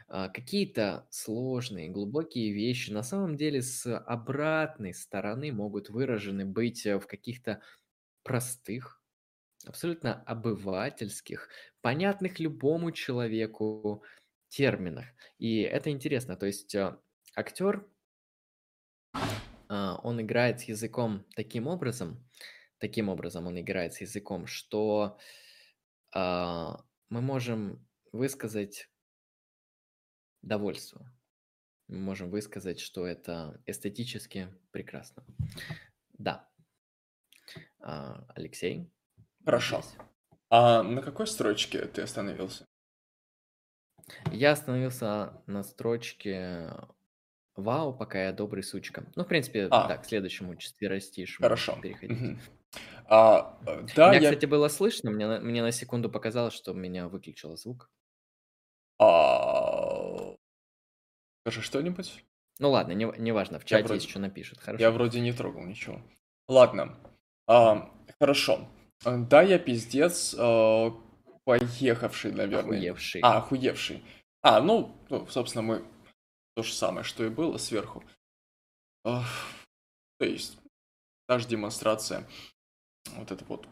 какие-то сложные, глубокие вещи на самом деле с обратной стороны могут выражены быть э, в каких-то простых, абсолютно обывательских, понятных любому человеку терминах. И это интересно. То есть а, актер, а, он играет с языком таким образом, таким образом он играет с языком, что мы можем высказать довольство. Мы можем высказать, что это эстетически прекрасно. Да. А, Алексей? Хорошо. А на какой строчке ты остановился? Я остановился на строчке «Вау, пока я добрый сучка». Ну, в принципе, а. так, к следующему четверостишему Хорошо. переходить. Угу. А, да, меня, я... кстати, было слышно, мне, мне на секунду показалось, что меня выключил звук. А... Скажи что-нибудь? Ну ладно, не, не важно, в чате вроде... есть что напишет. Хорошо. Я вроде не трогал ничего. Ладно. А, хорошо. Да, я пиздец а, поехавший, наверное. Охуевший. А, охуевший. А, ну, ну, собственно, мы то же самое, что и было сверху. А, то есть, та же демонстрация. Вот это вот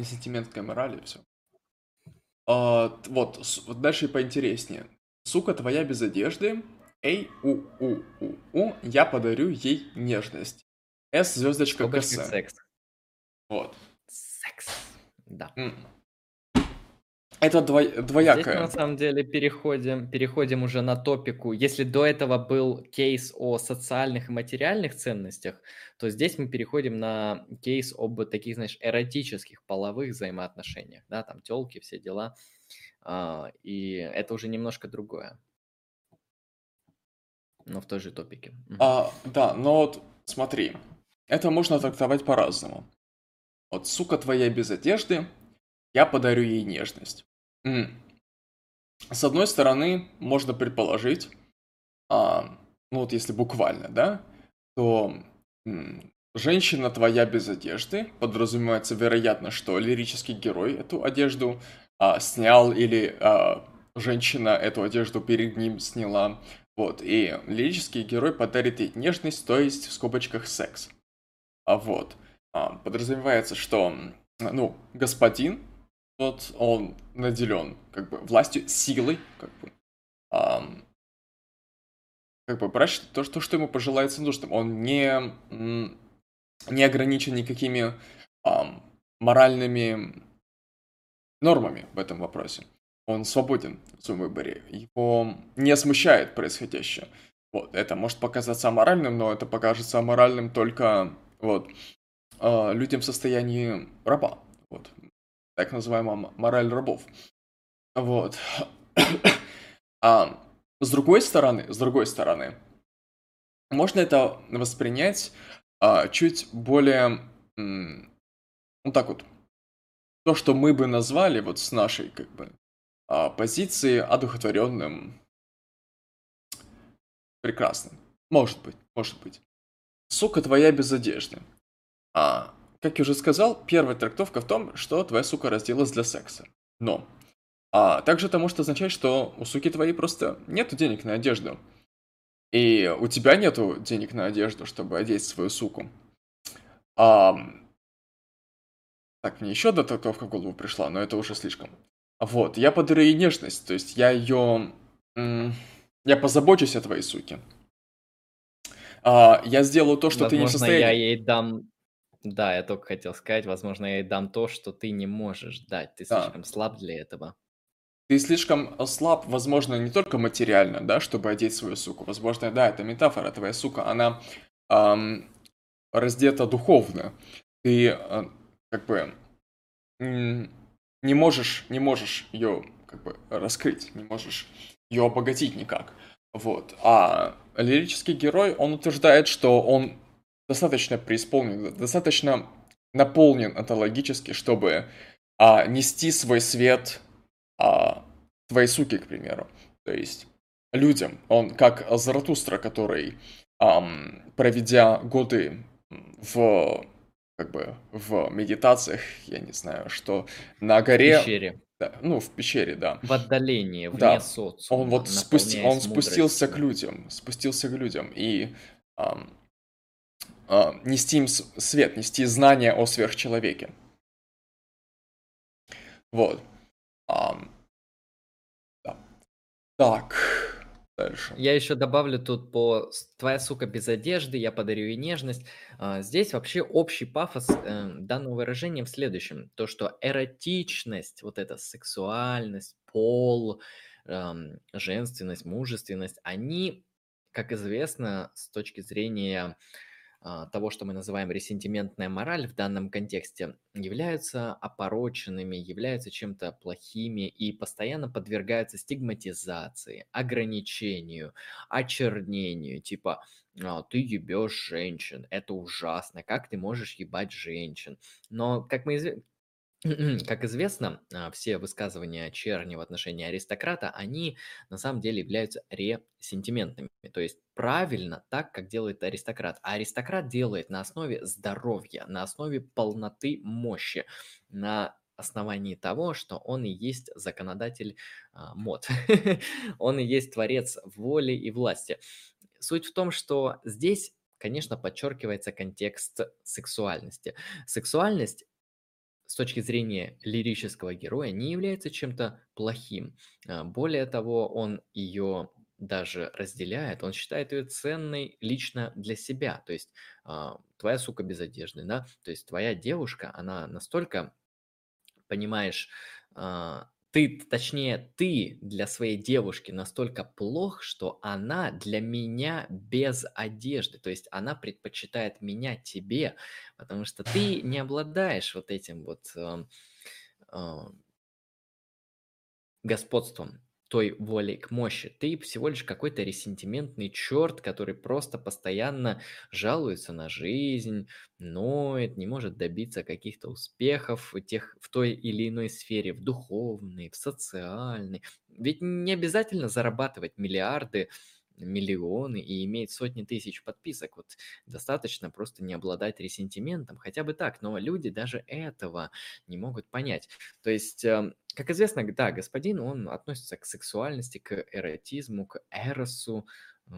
сентиментская мораль и все. А, вот, дальше поинтереснее. Сука твоя без одежды. Эй, у, у, у, у, я подарю ей нежность. С звездочка КС. секс. Вот. Секс. Да. М. Это дво... двоякое. Здесь мы на самом деле переходим, переходим уже на топику. Если до этого был кейс о социальных и материальных ценностях, то здесь мы переходим на кейс об таких, знаешь, эротических половых взаимоотношениях, да, там телки, все дела. А, и это уже немножко другое. Но в той же топике. А, да, но вот смотри, это можно трактовать по-разному. Вот сука твоя без одежды, я подарю ей нежность. С одной стороны, можно предположить, а, ну вот если буквально, да, то м, женщина твоя без одежды, подразумевается вероятно, что лирический герой эту одежду а, снял или а, женщина эту одежду перед ним сняла. Вот, и лирический герой подарит ей нежность, то есть в скобочках секс. А вот, а, подразумевается, что, ну, господин вот он наделен как бы властью, силой, как бы, ам, как бы брать то, что, ему пожелается нужным. Он не, не ограничен никакими ам, моральными нормами в этом вопросе. Он свободен в своем выборе. Его не смущает происходящее. Вот, это может показаться аморальным, но это покажется аморальным только вот, э, людям в состоянии раба. Вот, так называемая мораль рабов. Вот. А с другой стороны, с другой стороны, можно это воспринять а, чуть более, ну так вот, то, что мы бы назвали вот с нашей как бы а, позиции одухотворенным, прекрасным. Может быть, может быть. Сука твоя без одежды. А, как я уже сказал, первая трактовка в том, что твоя сука разделась для секса. Но а также это может означать, что у суки твоей просто нет денег на одежду. И у тебя нету денег на одежду, чтобы одеть свою суку. А... Так, мне еще одна трактовка в голову пришла, но это уже слишком. Вот, я подарю ей нежность, то есть я ее... Я позабочусь о твоей суке. А, я сделаю то, что Возможно, ты не в состоянии. я ей дам... Да, я только хотел сказать, возможно, я ей дам то, что ты не можешь дать. Ты Да. слишком слаб для этого. Ты слишком слаб, возможно, не только материально, да, чтобы одеть свою суку. Возможно, да, это метафора. Твоя сука, она ам, раздета духовно. Ты а, как бы не можешь, не можешь ее как бы раскрыть, не можешь ее обогатить никак. Вот. А лирический герой, он утверждает, что он достаточно преисполнен, достаточно наполнен онтологически, чтобы а, нести свой свет а, твоей суки, к примеру. То есть людям. Он как Заратустра, который, ам, проведя годы в как бы в медитациях, я не знаю, что на В горе, пещере. да, ну, в пещере, да, В отдалении, вне да, он социума, вот спусти, он спустился к людям, спустился к людям и ам, а, нести им свет, нести знания о сверхчеловеке. Вот. Ам, да. Так, дальше. Я еще добавлю тут по «Твоя сука без одежды, я подарю ей нежность». А, Здесь вообще общий пафос э, данного выражения в следующем. То, что эротичность, вот эта сексуальность, пол, эм, женственность, мужественность, они, как известно, с точки зрения того, что мы называем ресентиментная мораль в данном контексте, являются опороченными, являются чем-то плохими и постоянно подвергаются стигматизации, ограничению, очернению, типа «А, ты ебешь женщин, это ужасно, как ты можешь ебать женщин. Но, как мы как известно, а, все высказывания черни в отношении аристократа, они на самом деле являются ресентиментными. То есть правильно так, как делает аристократ. А аристократ делает на основе здоровья, на основе полноты мощи, на основании того, что он и есть законодатель а, мод. Он и есть творец воли и власти. Суть в том, что здесь, конечно, подчеркивается контекст сексуальности. Сексуальность с точки зрения лирического героя не является чем-то плохим. А, Более того, он ее даже разделяет, он считает ее ценной лично для себя. То есть а, твоя сука без одежды, да, то есть твоя девушка, она настолько, понимаешь, а, ты, точнее, ты для своей девушки настолько плох, что она для меня без одежды. То есть она предпочитает меня тебе, потому что ты не обладаешь вот этим вот ам, ам, господством той воли к мощи. Ты всего лишь какой-то ресентиментный черт, который просто постоянно жалуется на жизнь, ноет, не может добиться каких-то успехов в, тех, в той или иной сфере, в духовной, в социальной. Ведь не обязательно зарабатывать миллиарды, миллионы и иметь сотни тысяч подписок. Вот достаточно просто не обладать ресентиментом, хотя бы так, но люди даже этого не могут понять. То есть, эм, как известно, да, господин, он относится к сексуальности, к эротизму, к эросу э,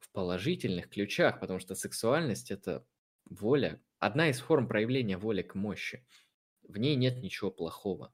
в положительных ключах, потому что сексуальность– это воля, одна из форм проявления воли к мощи. В ней нет ничего плохого.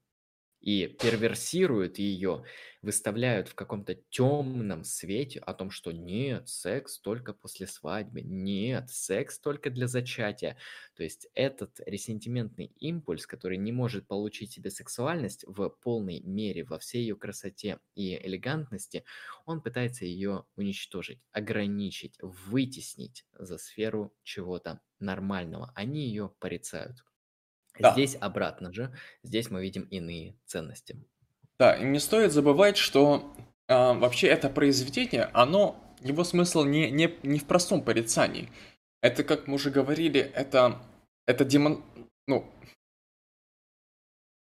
И перверсируют ее, выставляют в каком-то темном свете о том, что нет, секс только после свадьбы, нет, секс только для зачатия. То есть этот ресентиментный импульс, который не может получить себе сексуальность в полной мере, во всей ее красоте и элегантности, он пытается ее уничтожить, ограничить, вытеснить за сферу чего-то нормального. Они ее порицают. Да. Здесь обратно же, здесь мы видим иные ценности. Да, и не стоит забывать, что а, вообще это произведение, оно, его смысл не, не, не в простом порицании. Это, как мы уже говорили, это, это демон... Ну,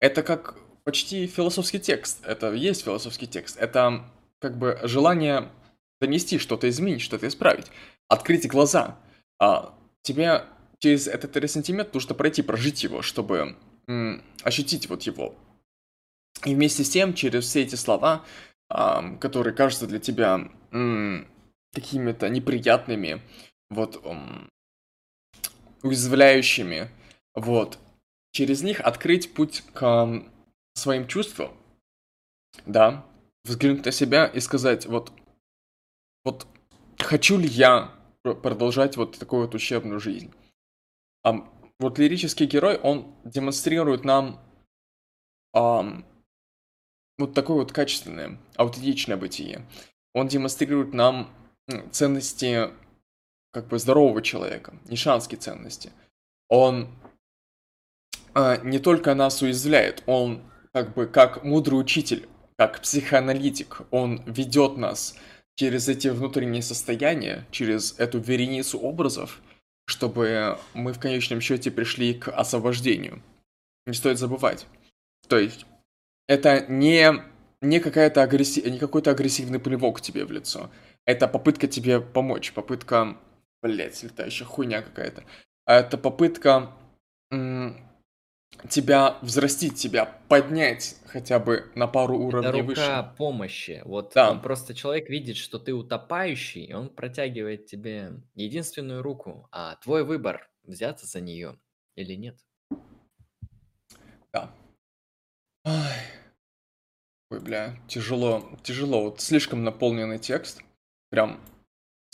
это как почти философский текст. Это есть философский текст. Это как бы желание донести что-то, изменить, что-то исправить. Открыть глаза. А, тебе через этот ресентимент нужно пройти, прожить его, чтобы ощутить вот его. И вместе с тем, через все эти слова, которые кажутся для тебя какими-то неприятными, вот, уязвляющими, вот, через них открыть путь к своим чувствам, да, взглянуть на себя и сказать, вот, вот, хочу ли я продолжать вот такую вот ущербную жизнь. А, вот лирический герой, он демонстрирует нам а, вот такое вот качественное, аутентичное бытие. Он демонстрирует нам ценности как бы здорового человека, нишанские ценности. Он а, не только нас уязвляет, он как бы как мудрый учитель, как психоаналитик, он ведет нас через эти внутренние состояния, через эту вереницу образов, чтобы мы в конечном счете пришли к освобождению. Не стоит забывать. То есть, это не, не, какая-то агрессив, не какой-то агрессивный плевок тебе в лицо. Это попытка тебе помочь, попытка... Блять, летающая хуйня какая-то. А это попытка тебя взрастить, тебя поднять хотя бы на пару уровней Это рука выше. помощи. Вот Да. он просто человек видит, что ты утопающий, и он протягивает тебе единственную руку, а твой выбор взяться за нее или нет. Да. Ой, бля, тяжело, тяжело. Вот слишком наполненный текст. Прям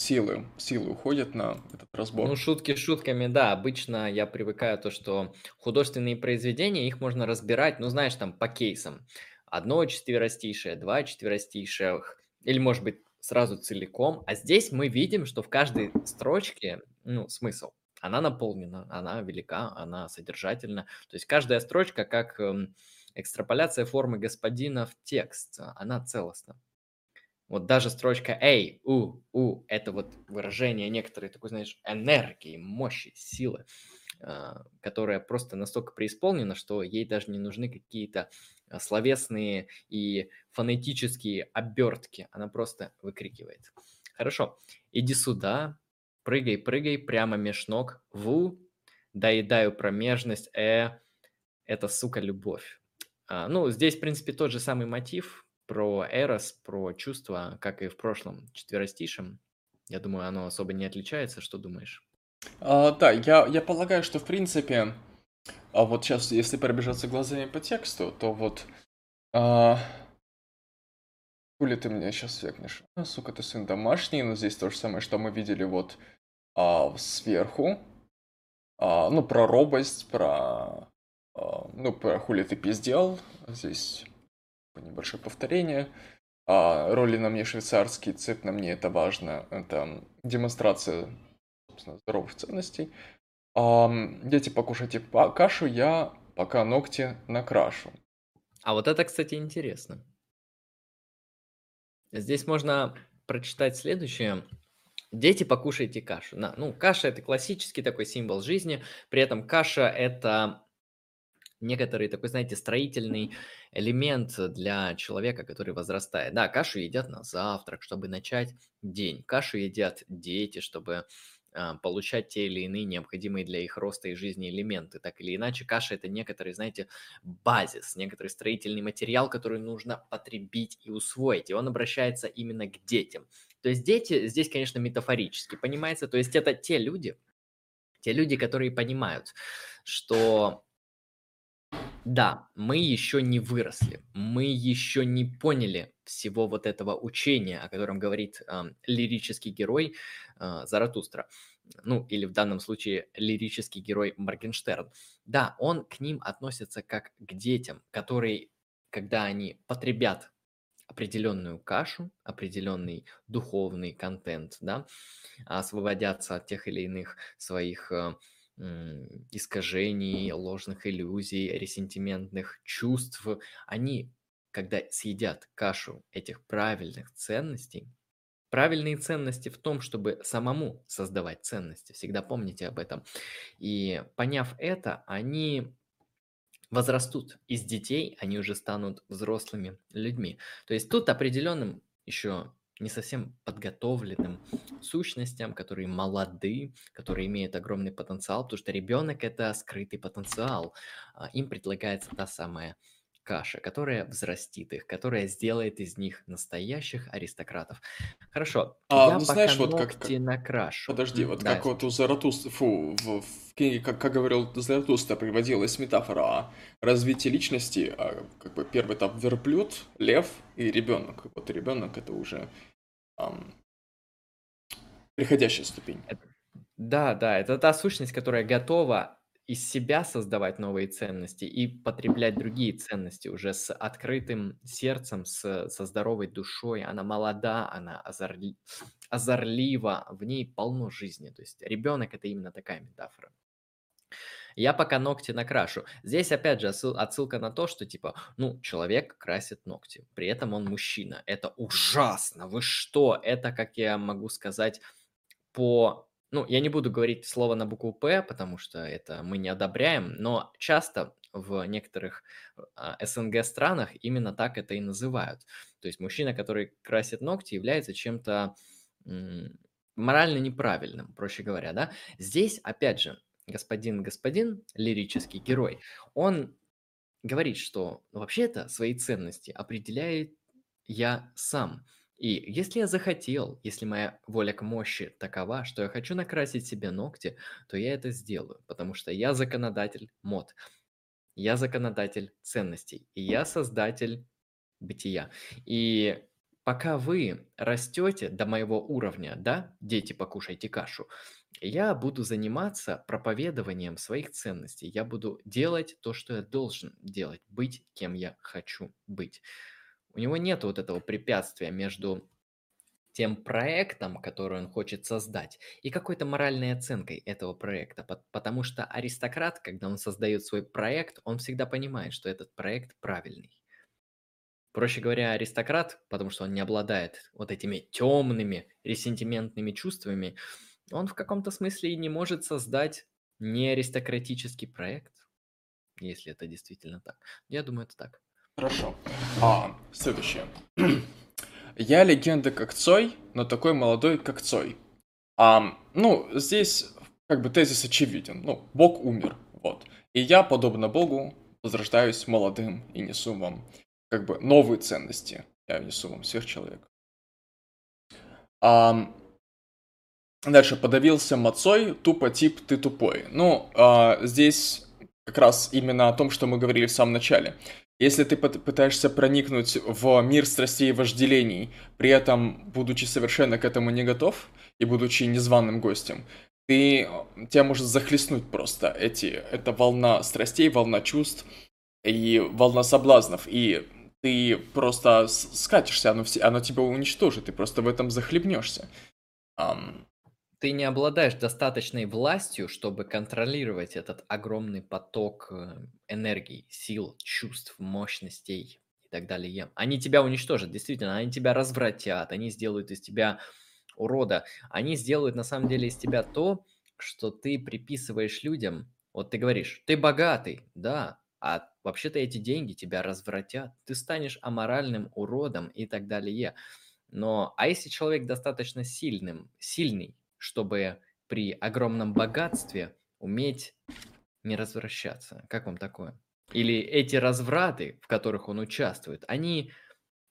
силы, силы уходят на этот разбор. Ну, шутки шутками, да. Обычно я привыкаю то, что художественные произведения, их можно разбирать, ну, знаешь, там, по кейсам. Одно четверостишее, два четверостиших, или, может быть, сразу целиком. А здесь мы видим, что в каждой строчке, ну, смысл. Она наполнена, она велика, она содержательна. То есть каждая строчка как эм, экстраполяция формы господина в текст, она целостна. Вот даже строчка «эй», «у», «у» — это вот выражение некоторой такой, знаешь, энергии, мощи, силы, а, которая просто настолько преисполнена, что ей даже не нужны какие-то а, словесные и фонетические обертки. Она просто выкрикивает. Хорошо, иди сюда, прыгай, прыгай, прямо меж ног, ву, доедаю промежность, э, это, сука, любовь. А, ну, здесь, в принципе, тот же самый мотив, про Эрос, про чувства, как и в прошлом четверостишем. Я думаю, оно особо не отличается. Что думаешь? А, да, я, я полагаю, что в принципе, а вот сейчас, если пробежаться глазами по тексту, то вот... А... Хули ты меня сейчас векнешь? А, сука, ты сын домашний, но здесь то же самое, что мы видели вот а, сверху. А, ну, про робость, про... А, ну, про хули ты пиздел. Здесь небольшое повторение. А, роли на мне швейцарский, цвет на мне это важно. Это демонстрация, собственно, здоровых ценностей. А, дети, покушайте кашу, я пока ногти накрашу. А вот это, кстати, интересно. Здесь можно прочитать следующее. Дети, покушайте кашу. На, ну, каша – это классический такой символ жизни. При этом каша – это некоторый такой, знаете, строительный элемент для человека, который возрастает. Да, кашу едят на завтрак, чтобы начать день. Кашу едят дети, чтобы а, получать те или иные необходимые для их роста и жизни элементы. Так или иначе, каша это некоторый, знаете, базис, некоторый строительный материал, который нужно потребить и усвоить. И он обращается именно к детям. То есть дети здесь, конечно, метафорически понимается. То есть это те люди, те люди, которые понимают, что да, мы еще не выросли, мы еще не поняли всего вот этого учения, о котором говорит э, лирический герой э, Заратустра. Ну, или в данном случае лирический герой Моргенштерн. Да, он к ним относится как к детям, которые, когда они потребят определенную кашу, определенный духовный контент, да, освободятся от тех или иных своих э, искажений, ложных иллюзий, ресентиментных чувств, они когда съедят кашу этих правильных ценностей, правильные ценности в том, чтобы самому создавать ценности, всегда помните об этом. И поняв это, они возрастут из детей, они уже станут взрослыми людьми. То есть тут определенным еще не совсем подготовленным сущностям, которые молоды, которые имеют огромный потенциал, потому что ребенок это скрытый потенциал. А, им предлагается та самая каша, которая взрастит их, которая сделает из них настоящих аристократов. Хорошо, А, я ну пока знаешь, вот как, как- накрашу. подожди, вот Да, как вот у Заратустры, фу, в, в книге, как, как говорил Заратустра, приводилась метафора о развитии личности, а, как бы первый этап верблюд, лев и ребенок. Вот ребенок это уже приходящая ступень. Да, да, это та сущность, которая готова из себя создавать новые ценности и потреблять другие ценности уже с открытым сердцем, с, со здоровой душой. Она молода, она озорли- озорлива, в ней полно жизни. То есть ребенок это именно такая метафора. Я пока ногти накрашу. Здесь опять же отсыл- отсылка на то, что типа, ну, человек красит ногти, при этом он мужчина. Это ужасно. Вы что? Это, как я могу сказать, по... Ну, я не буду говорить слово на букву «П», потому что это мы не одобряем, но часто в некоторых а, СНГ странах именно так это и называют. То есть мужчина, который красит ногти, является чем-то морально неправильным, проще говоря, да. Здесь, опять же, господин-господин, лирический герой, он говорит, что ну, вообще-то свои ценности определяет я сам. И если я захотел, если моя воля к мощи такова, что я хочу накрасить себе ногти, то я это сделаю, потому что я законодатель мод, я законодатель ценностей, и я создатель бытия. И пока вы растете до моего уровня, да, дети, покушайте кашу, я буду заниматься проповедованием своих ценностей. Я буду делать то, что я должен делать, быть кем я хочу быть. У него нет вот этого препятствия между тем проектом, который он хочет создать, и какой-то моральной оценкой этого проекта. Пот- Потому что аристократ, когда он создает свой проект, он всегда понимает, что этот проект правильный. Проще говоря, аристократ, потому что он не обладает вот этими темными, ресентиментными чувствами, он в каком-то смысле и не может создать неаристократический проект, если это действительно так. Я думаю, это так. Хорошо. А, следующее. Я легенда как Цой, но такой молодой, как Цой. А, ну, здесь как бы тезис очевиден. Ну, Бог умер, вот. И я, подобно Богу, возрождаюсь молодым и несу вам как бы новые ценности. Я несу вам сверхчеловек. А, дальше. Подавился мацой, тупо тип ты тупой. Ну, а, здесь как раз именно о том, что мы говорили в самом начале. Если ты пыт- пытаешься проникнуть в мир страстей и вожделений, при этом будучи совершенно к этому не готов и будучи незваным гостем, ты, тебя может захлестнуть просто эти, эта волна страстей, волна чувств и волна соблазнов, и ты просто скатишься, оно, все, оно тебя уничтожит, ты просто в этом захлебнешься. Ам, Ты не обладаешь достаточной властью, чтобы контролировать этот огромный поток э, энергии, сил, чувств, мощностей и так далее. Они тебя уничтожат, действительно, они тебя развратят, они сделают из тебя урода. Они сделают на самом деле из тебя то, что ты приписываешь людям. Вот ты говоришь, ты богатый, да, а вообще-то эти деньги тебя развратят. Ты станешь аморальным уродом и так далее. Но, а если человек достаточно сильным, сильный, чтобы при огромном богатстве уметь не развращаться? Как вам такое? Или эти развраты, в которых он участвует, они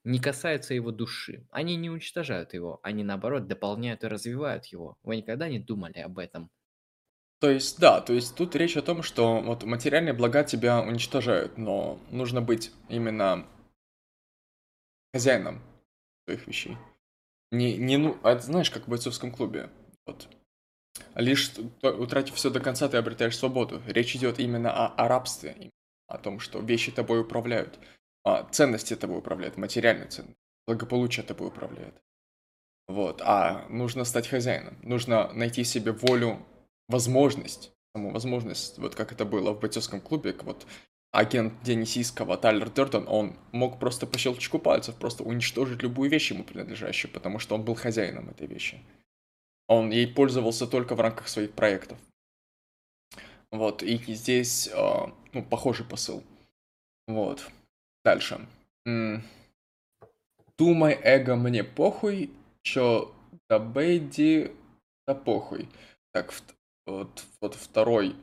не касаются его души, они не уничтожают его, они наоборот дополняют и развивают его. Вы никогда не думали об этом? То есть, да, то есть тут речь о том, что вот материальные блага тебя уничтожают, но нужно быть именно хозяином своих вещей. Не, не, ну, а знаешь, как в бойцовском клубе. Вот. Лишь утратив все до конца, ты обретаешь свободу. Речь идет именно о, о рабстве, о том, что вещи тобой управляют, а ценности тобой управляют, материальные ценности, благополучие тобой управляет. Вот, а нужно стать хозяином, нужно найти себе волю, возможность, саму возможность, вот как это было в бойцовском клубе, вот агент Денисийского Тайлер Дертон, он мог просто по щелчку пальцев просто уничтожить любую вещь ему принадлежащую, потому что он был хозяином этой вещи. Он ей пользовался только в рамках своих проектов. Вот, и здесь, э, ну, похожий посыл. Вот. Дальше. Думай, эго, мне похуй, чё да Бэйди, да похуй. Так, вот, вот второй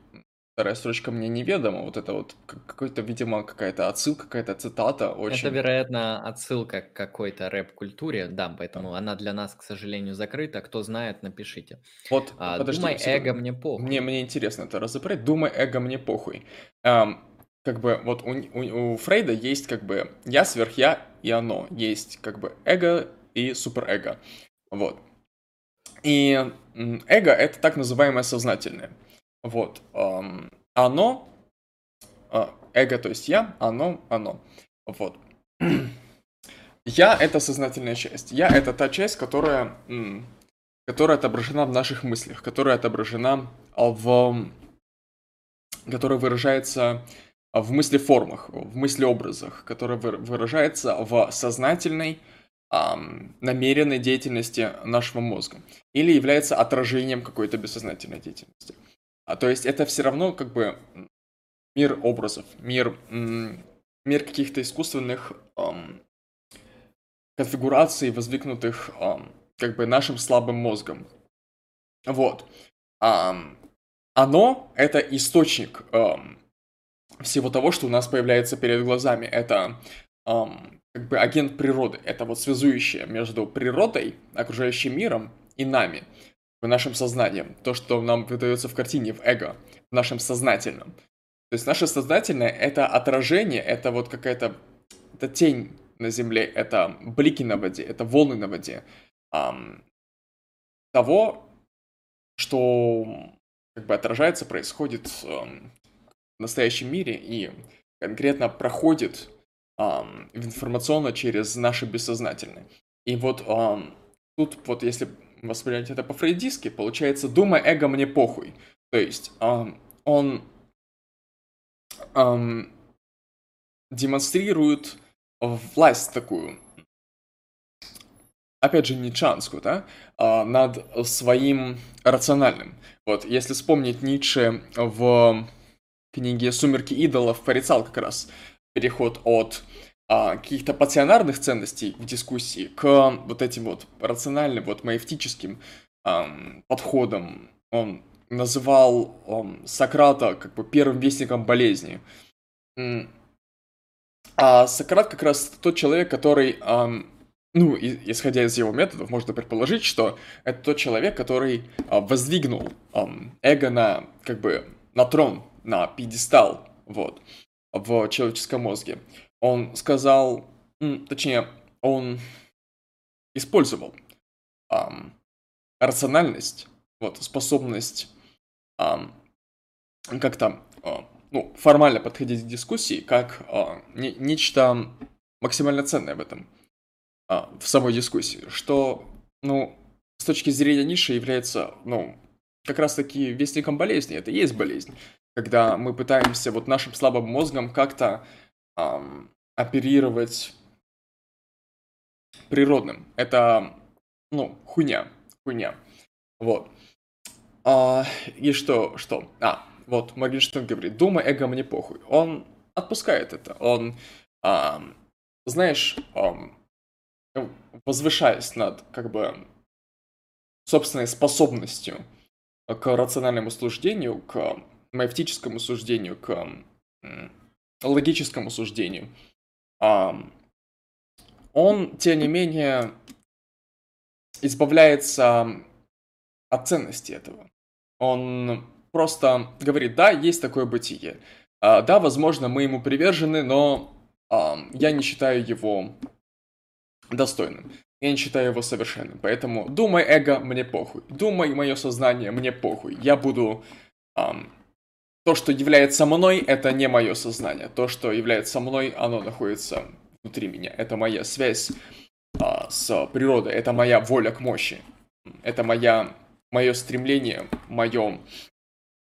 Вторая строчка мне неведома, вот это вот какой-то, видимо, какая-то отсылка, какая-то цитата очень... Это, вероятно, отсылка к какой-то рэп-культуре, да, поэтому она для нас, к сожалению, закрыта. Кто знает, напишите. Вот, а, подожди, Думай, эго мне похуй. Мне, мне интересно это разобрать. Думай, эго мне похуй. Эм, как бы вот у, у, у Фрейда есть как бы я сверх я и оно. Есть как бы эго и суперэго. Вот. И эго — это так называемое сознательное. Вот. Оно, а, эго, то есть я, оно, оно. Вот. Я — это сознательная часть. Я — это та часть, которая, которая отображена в наших мыслях, которая отображена в... которая выражается в мыслеформах, в мыслеобразах, которая выражается в сознательной, намеренной деятельности нашего мозга или является отражением какой-то бессознательной деятельности. А, то есть это все равно как бы мир образов, мир, мир каких-то искусственных эм, конфигураций, воздвигнутых эм, как бы нашим слабым мозгом. Вот. Эм, оно — это источник эм, всего того, что у нас появляется перед глазами. Это эм, как бы агент природы. Это вот связующее между природой, окружающим миром и нами нашим сознанием, то, что нам выдается в картине, в эго, в нашем сознательном. То есть наше сознательное — это отражение, это вот какая-то это тень на земле, это блики на воде, это волны на воде. Ам, того, что как бы отражается, происходит ам, в настоящем мире и конкретно проходит ам, информационно через наше бессознательное. И вот ам, тут вот если воспринять это по-фрейдистски, получается, думай, эго мне похуй. То есть эм, он эм, демонстрирует власть такую, опять же, ницшанскую, да, э, над своим рациональным. Вот, если вспомнить Ницше в книге «Сумерки идолов» порицал как раз переход от а, каких-то пассионарных ценностей в дискуссии к вот этим вот рациональным, вот маевтическим а, подходам. Он называл он, Сократа как бы первым вестником болезни. А Сократ как раз тот человек, который, эм, ну, и, исходя из его методов, можно предположить, что это тот человек, который э, воздвигнул эм, эго на, как бы, на трон, на пьедестал, вот, в человеческом мозге он сказал, точнее, он использовал эм, рациональность, вот, способность эм, как-то э, ну, формально подходить к дискуссии как э, не, нечто максимально ценное в этом, э, в самой дискуссии, что, ну, с точки зрения ниши является, ну, как раз-таки вестником болезни, это и есть болезнь, когда мы пытаемся вот нашим слабым мозгом как-то эм, оперировать природным. Это, ну, хуйня, хуйня. Вот. А, и что, что? А, вот, Моргенштерн говорит, думай, эго мне похуй. Он отпускает это. Он, а, знаешь, а, возвышаясь над, как бы, собственной способностью к рациональному суждению, к маевтическому суждению, к логическому суждению, он, тем не менее, избавляется от ценности этого. Он просто говорит, да, есть такое бытие. А, да, возможно, мы ему привержены, но а, я не считаю его достойным. Я не считаю его совершенным. Поэтому думай, эго, мне похуй. Думай, мое сознание, мне похуй. Я буду ам, то, что является мной, это не мое сознание. То, что является мной, оно находится внутри меня. Это моя связь а, с природой, это моя воля к мощи. Это моя, мое стремление, мое,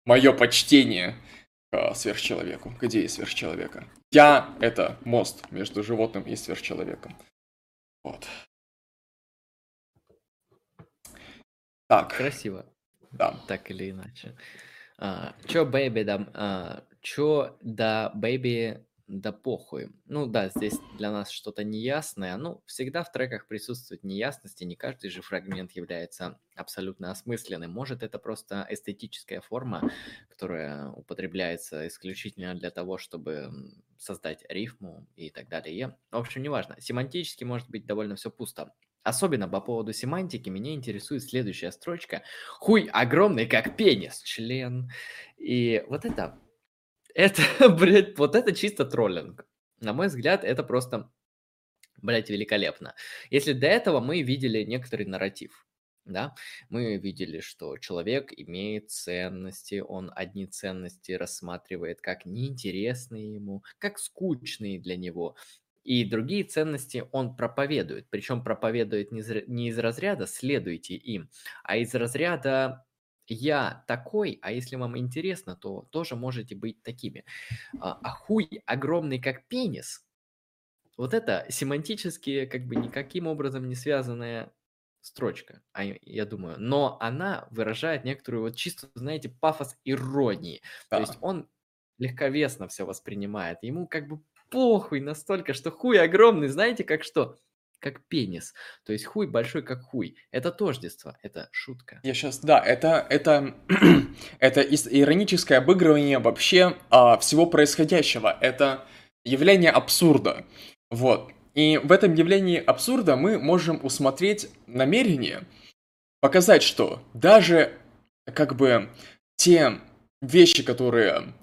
мое почтение к сверхчеловеку, к идее сверхчеловека. Я — это мост между животным и сверхчеловеком. Вот. Так. Красиво. Да. Так или иначе. А, чё, baby, да, а, чё, да, baby, да похуй. Ну да, здесь для нас что-то неясное. Ну, всегда в треках присутствует неясность, и не каждый же фрагмент является абсолютно осмысленным. Может, это просто эстетическая форма, которая употребляется исключительно для того, чтобы создать рифму и так далее. В общем, неважно. Семантически может быть довольно все пусто. Особенно по поводу семантики меня интересует следующая строчка. Хуй огромный, как пенис, член. И вот это это, блядь, вот это чисто троллинг. На мой взгляд, это просто, блядь, великолепно. Если до этого мы видели некоторый нарратив, да, мы видели, что человек имеет ценности, он одни ценности рассматривает как неинтересные ему, как скучные для него, и другие ценности он проповедует. Причем проповедует не из разряда «следуйте им», а из разряда я такой, а если вам интересно, то тоже можете быть такими. А, хуй огромный, как пенис, вот это семантически как бы никаким образом не связанная строчка, а я думаю, но она выражает некоторую вот чисто, знаете, пафос иронии. Да. То есть он легковесно все воспринимает, ему как бы похуй настолько, что хуй огромный, знаете, как что? как пенис. То есть хуй большой, как хуй. Это тождество, это шутка. Я сейчас, да, это, это, это ироническое обыгрывание вообще а, всего происходящего. Это явление абсурда. Вот. И в этом явлении абсурда мы можем усмотреть намерение показать, что даже как бы те вещи, которые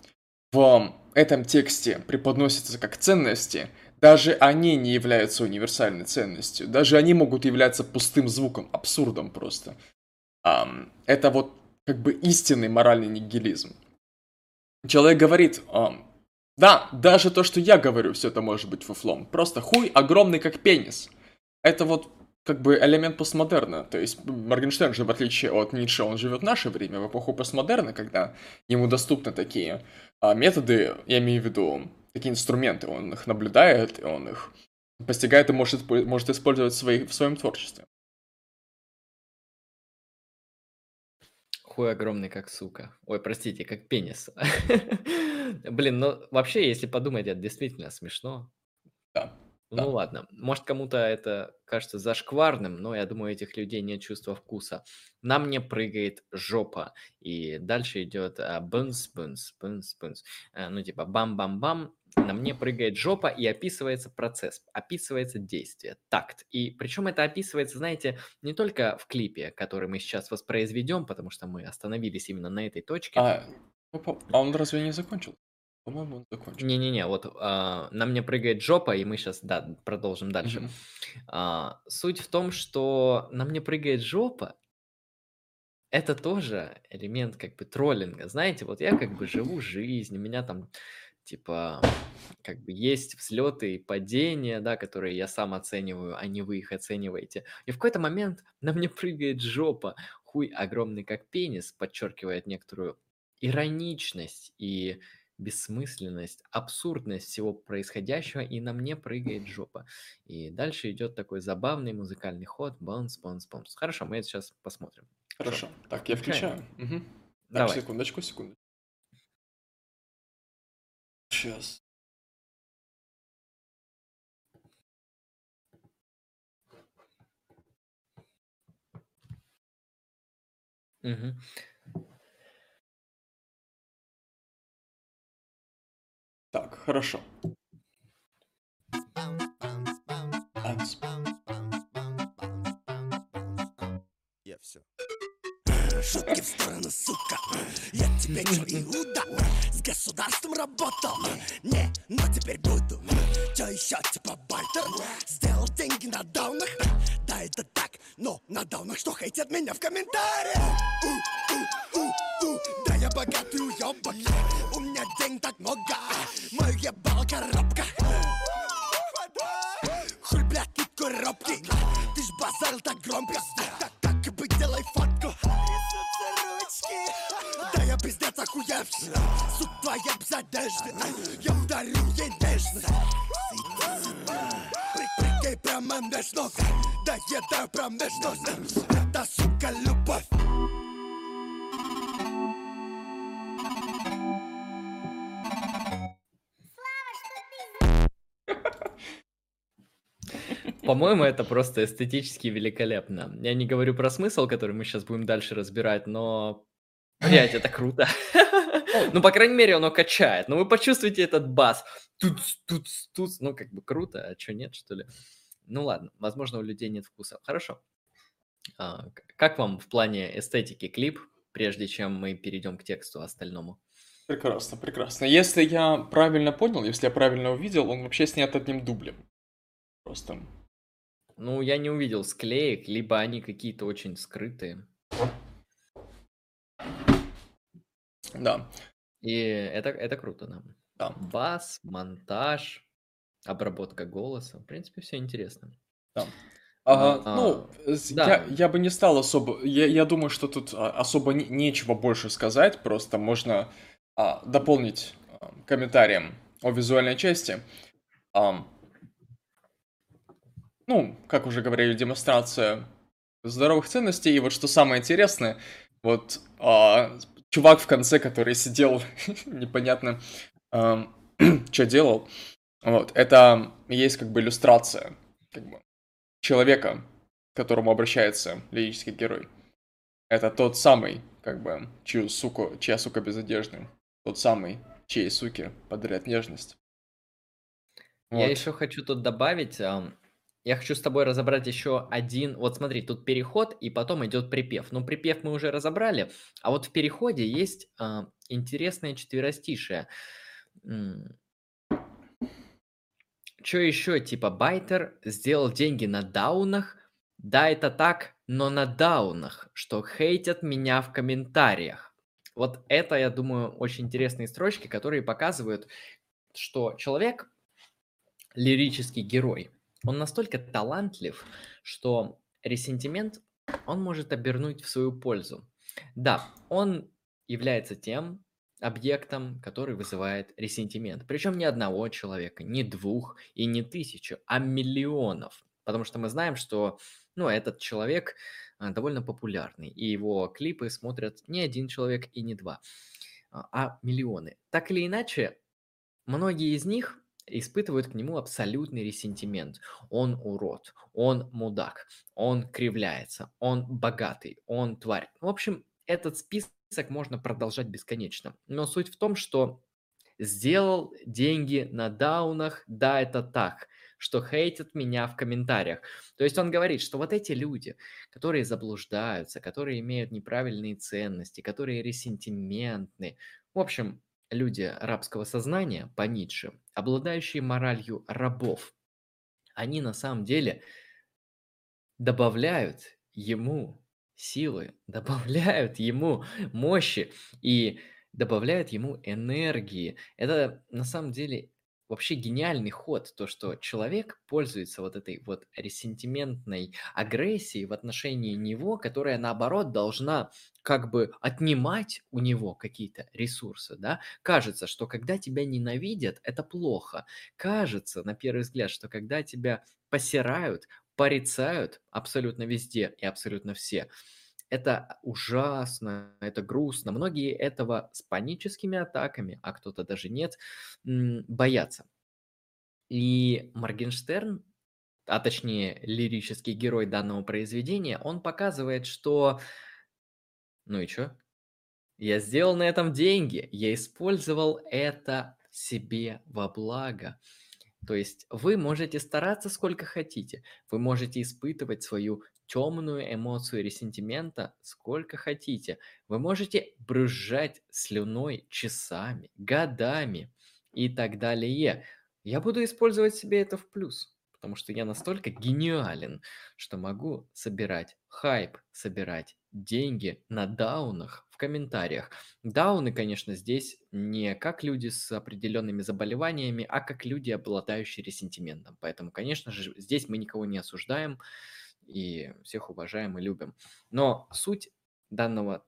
в этом тексте преподносятся как ценности – даже они не являются универсальной ценностью. Даже они могут являться пустым звуком, абсурдом просто. Um, это вот как бы истинный моральный нигилизм. Человек говорит, um, да, даже то, что я говорю, все это может быть фуфлом. Просто хуй огромный, как пенис. Это вот как бы элемент постмодерна. То есть Моргенштерн же, в отличие от Ницше, он живет в наше время, в эпоху постмодерна, когда ему доступны такие методы, я имею в виду такие инструменты, он их наблюдает, и он их постигает и может, может использовать в, своей, в своем творчестве. Хуй огромный, как сука. Ой, простите, как пенис. Блин, ну вообще, если подумать, это действительно смешно. Да. Ну да. ладно, может кому-то это кажется зашкварным, но я думаю, этих людей нет чувства вкуса. На мне прыгает жопа, и дальше идет бунс, бунс, бунс, бунс. Ну типа бам-бам-бам, на мне прыгает жопа и описывается процесс, описывается действие, такт. И причем это описывается, знаете, не только в клипе, который мы сейчас воспроизведем, потому что мы остановились именно на этой точке. А, а он разве не закончил? По-моему, он закончил. Не-не-не, вот а, на мне прыгает жопа, и мы сейчас, да, продолжим дальше. Mm-hmm. А, суть в том, что на мне прыгает жопа, это тоже элемент как бы троллинга. Знаете, вот я как бы живу жизнь, у меня там типа, как бы есть взлеты и падения, да, которые я сам оцениваю, а не вы их оцениваете. И в какой-то момент на мне прыгает жопа, хуй огромный как пенис, подчеркивает некоторую ироничность и бессмысленность, абсурдность всего происходящего, и на мне прыгает жопа. И дальше идет такой забавный музыкальный ход, бонс, бонс, бонс. Хорошо, мы это сейчас посмотрим. Хорошо. Так, я включаю. Угу. Так, Давай. секундочку, секунду. Сейчас. Мгм. Так, хорошо. Я все. Шутки в сторону, сука. Я тебе чё, Иуда? С государством работал? Не, но теперь буду. Чё еще, типа бартер? Сделал деньги на даунах? Да, это так, но на даунах что хейтят меня в комментариях? У, у, у, у. Да я богатый уёбок. У меня денег так много. Мой ебал коробка. Хуй, блядь, коробки. Ты ж базарил так громко. Так, так и быть, делай фотку Да я пиздец охуевший. Суд твоя без одежды Я ударю ей нежно. Прикрикай прямо меж ног Да еда прям меж ног Это, сука, любовь. По-моему, это просто эстетически великолепно. Я не говорю про смысл, который мы сейчас будем дальше разбирать, но... Блять, это круто. Ну, по крайней мере, оно качает. Ну, вы почувствуете этот бас. Тут, тут, тут. Ну, как бы круто, а что нет, что ли? Ну, ладно, возможно, у людей нет вкуса. Хорошо. А, как вам в плане эстетики клип, прежде чем мы перейдем к тексту остальному? Прекрасно, прекрасно. Если я правильно понял, если я правильно увидел, он вообще снят одним дублем. Просто. Ну, я не увидел склеек, либо они какие-то очень скрытые. Да. И это, это круто, да. Да. Бас, монтаж, обработка голоса. В принципе, все интересно. Да. А, А, ну, да. я, я бы не стал особо... Я, я думаю, что тут а, особо не- нечего больше сказать, просто можно а, дополнить а, комментарием о визуальной части. Ам, ну, как уже говорили, демонстрация здоровых ценностей. И вот что самое интересное, вот а, чувак в конце, который сидел, непонятно, что делал, вот, это есть как бы иллюстрация, как бы, человека, к которому обращается лирический герой. Это тот самый, как бы, чью суку, чья сука без одежды. Тот самый, чьей суке подарят нежность. Я Вот. еще хочу тут добавить, я хочу с тобой разобрать еще один, вот смотри, тут переход и потом идет припев. Ну, припев мы уже разобрали, а вот в переходе есть а, интересное четверостишее. Что еще, типа, Байтер сделал деньги на даунах, да, это так, но на даунах, что хейтят меня в комментариях. Вот это, я думаю, очень интересные строчки, которые показывают, что человек, лирический герой, он настолько талантлив, что ресентимент он может обернуть в свою пользу. Да, он является тем объектом, который вызывает ресентимент. Причем не одного человека, не двух и не тысячу, а миллионов. Потому что мы знаем, что ну, этот человек а, довольно популярный, и его клипы смотрят не один человек и не два, а а миллионы. Так или иначе, многие из них испытывают к нему абсолютный ресентимент. Он урод, он мудак, он кривляется, он богатый, он тварь. В общем, этот список можно продолжать бесконечно. Но суть в том, что сделал деньги на даунах, да, это так, что хейтят меня в комментариях. То есть он говорит, что вот эти люди, которые заблуждаются, которые имеют неправильные ценности, которые ресентиментны, в общем, люди рабского сознания по Ницше, обладающие моралью рабов, они на самом деле добавляют ему силы, добавляют ему мощи и добавляют ему энергии. Это на самом деле вообще гениальный ход, то, что человек пользуется вот этой вот ресентиментной агрессией в отношении него, которая, наоборот, должна как бы отнимать у него какие-то ресурсы, да? Кажется, что когда тебя ненавидят, это плохо. Кажется, на первый взгляд, что когда тебя посирают, порицают абсолютно везде и абсолютно все, это ужасно, это грустно. Многие этого с паническими атаками, а кто-то даже нет, боятся. И Моргенштерн, а точнее лирический герой данного произведения, он показывает, что... Ну и что? Я сделал на этом деньги, я использовал это себе во благо. То есть вы можете стараться сколько хотите, вы можете испытывать свою темную эмоцию ресентимента сколько хотите, вы можете брызжать слюной часами, годами и так далее. Я буду использовать себе это в плюс, потому что я настолько гениален, что могу собирать хайп, собирать деньги на даунах в комментариях. Дауны, конечно, здесь не как люди с определенными заболеваниями, а как люди, обладающие ресентиментом. Поэтому, конечно же, здесь мы никого не осуждаем и всех уважаем и любим. Но суть данного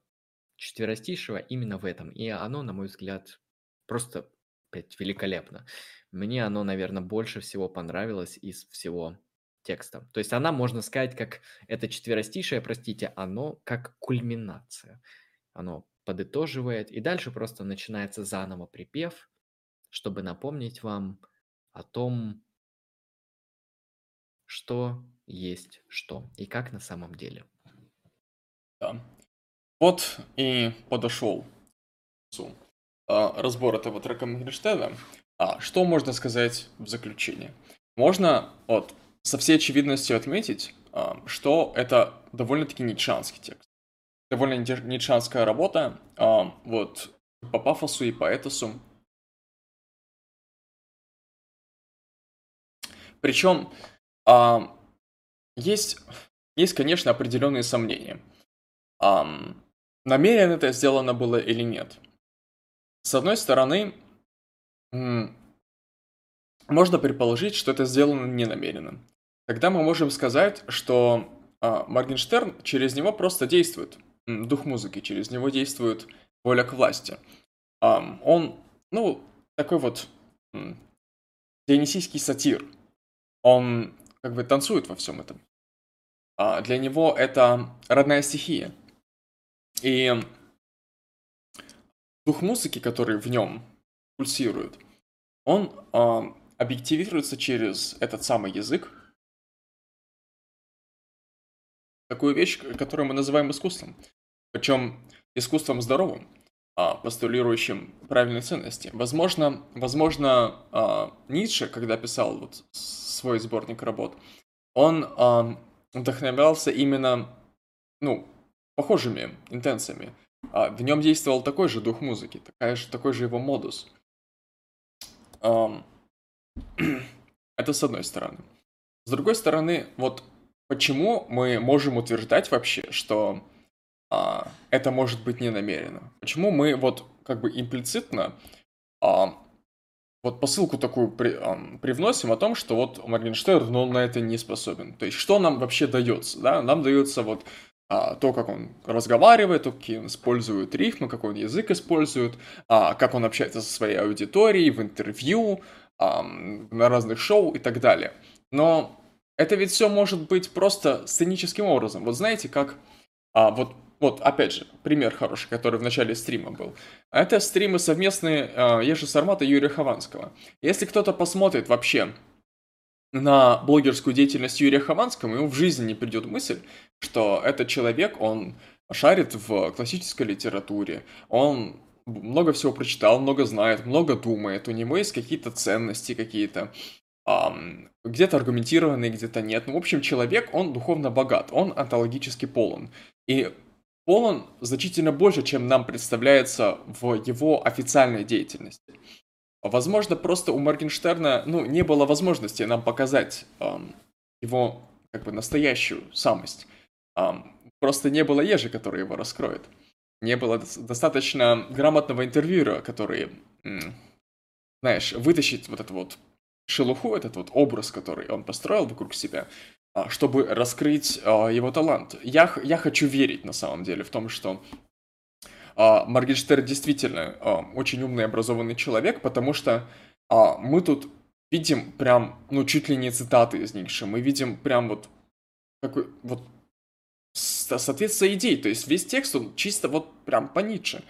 четверостишего именно в этом. И оно, на мой взгляд, просто опять великолепно. Мне оно, наверное, больше всего понравилось из всего текста. То есть она, можно сказать, как это четверостишее, простите, оно как кульминация. Оно подытоживает, и дальше просто начинается заново припев, чтобы напомнить вам о том, что есть что и как на самом деле. Да. Вот и подошел а, разбор этого трека Моргенштерна. А что можно сказать в заключение? Можно вот со всей очевидностью отметить, а, что это довольно-таки нитшанский текст. Довольно нитшанская работа, а, вот по пафосу и по этосу. Причем есть, есть, конечно, определенные сомнения. Намеренно это сделано было или нет. С одной стороны, можно предположить, что это сделано ненамеренно. Тогда мы можем сказать, что э, Моргенштерн через него просто действует. Дух музыки, через него действует воля к власти. Э, он, ну, такой вот дионисийский сатир. Он как бы танцует во всем этом. А для него это родная стихия. И дух музыки, который в нем пульсирует, он э, объективируется через этот самый язык, такую вещь, которую мы называем искусством. Причем искусством здоровым, а, постулирующим правильные ценности. Возможно, возможно а, Ницше, когда писал вот свой сборник работ, он а, вдохновлялся именно, ну, похожими интенциями. В нем действовал такой же дух музыки, такая же, такой же его модус. Это с одной стороны. С другой стороны, вот почему мы можем утверждать вообще, что а, это может быть не намеренно? Почему мы вот как бы имплицитно а, вот посылку такую при, а, привносим о том, что вот Моргенштерн, но он на это не способен. То есть, что нам вообще дается? Да? Нам дается вот а, то, как он разговаривает, то, какие он использует рифмы, какой он язык использует, а, как он общается со своей аудиторией в интервью, а, на разных шоу и так далее. Но это ведь все может быть просто сценическим образом. Вот знаете, как... А, вот, вот, опять же, пример хороший, который в начале стрима был. Это стримы совместные а, Еши Сармата и Юрия Хованского. Если кто-то посмотрит вообще на блогерскую деятельность Юрия Хованского, ему в жизни не придет мысль, что этот человек, он шарит в классической литературе, он много всего прочитал, много знает, много думает, у него есть какие-то ценности какие-то, um, где-то аргументированные, где-то нет. Ну, в общем, человек, он духовно богат, он онтологически полон. И полон значительно больше, чем нам представляется в его официальной деятельности. Возможно, просто у Моргенштерна, ну, не было возможности нам показать um, его, как бы, настоящую самость. Um, просто не было ежи, который его раскроет. Не было достаточно грамотного интервьюера, который, знаешь, вытащит вот это вот шелуху, этот вот образ, который он построил вокруг себя, чтобы раскрыть а, его талант. Я, я хочу верить на самом деле в том, что а, Моргенштерн действительно очень умный, образованный человек, потому что мы тут видим прям, ну, чуть ли не цитаты из Ницше, мы видим прям вот какой, вот соответствие идей, то есть весь текст, он чисто вот прям по Ницше.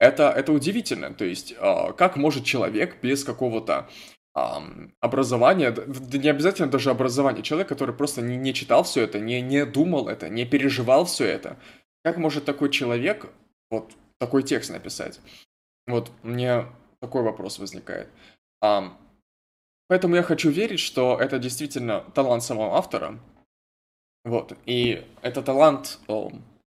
Это, это удивительно, то есть как может человек без какого-то образование, да не обязательно даже образование, человек, который просто не, не читал все это, не, не думал это, не переживал все это. Как может такой человек вот такой текст написать? Вот мне такой вопрос возникает. Um, поэтому я хочу верить, что это действительно талант самого автора. Вот. И это талант о,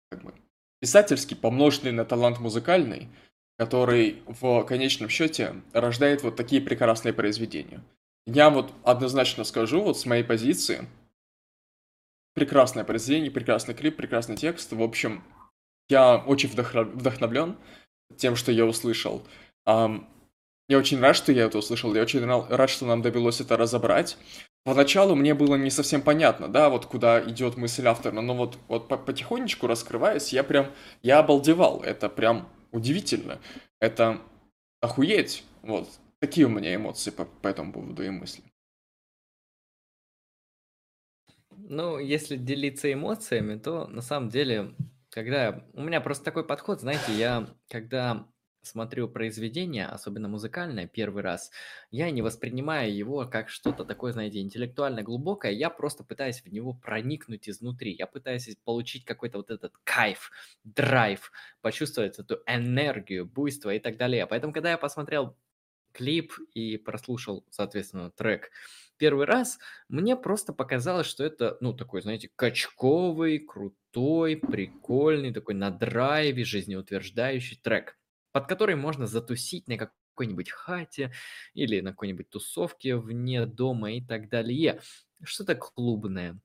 как бы, писательский, помноженный на талант музыкальный – который в конечном счете рождает вот такие прекрасные произведения. Я вот однозначно скажу, вот с моей позиции, прекрасное произведение, прекрасный клип, прекрасный текст. В общем, я очень вдохновлен тем, что я услышал. Я очень рад, что я это услышал, я очень рад, что нам довелось это разобрать. поначалу мне было не совсем понятно, да, вот куда идет мысль автора, но вот, вот потихонечку раскрываясь, я прям, я обалдевал, это прям удивительно, это охуеть, вот, такие у меня эмоции по, по этому поводу и мысли. Ну, если делиться эмоциями, то на самом деле, когда... У меня просто такой подход, знаете, я когда смотрю произведение, особенно музыкальное, первый раз, я не воспринимаю его как что-то такое, знаете, интеллектуально глубокое, я просто пытаюсь в него проникнуть изнутри, я пытаюсь получить какой-то вот этот кайф, драйв, почувствовать эту энергию, буйство и так далее. Поэтому, когда я посмотрел клип и прослушал, соответственно, трек первый раз, мне просто показалось, что это, ну, такой, знаете, качковый, крутой, прикольный, такой на драйве, жизнеутверждающий трек под который можно затусить на какой-нибудь хате или на какой-нибудь тусовке вне дома и так далее. Что-то клубное.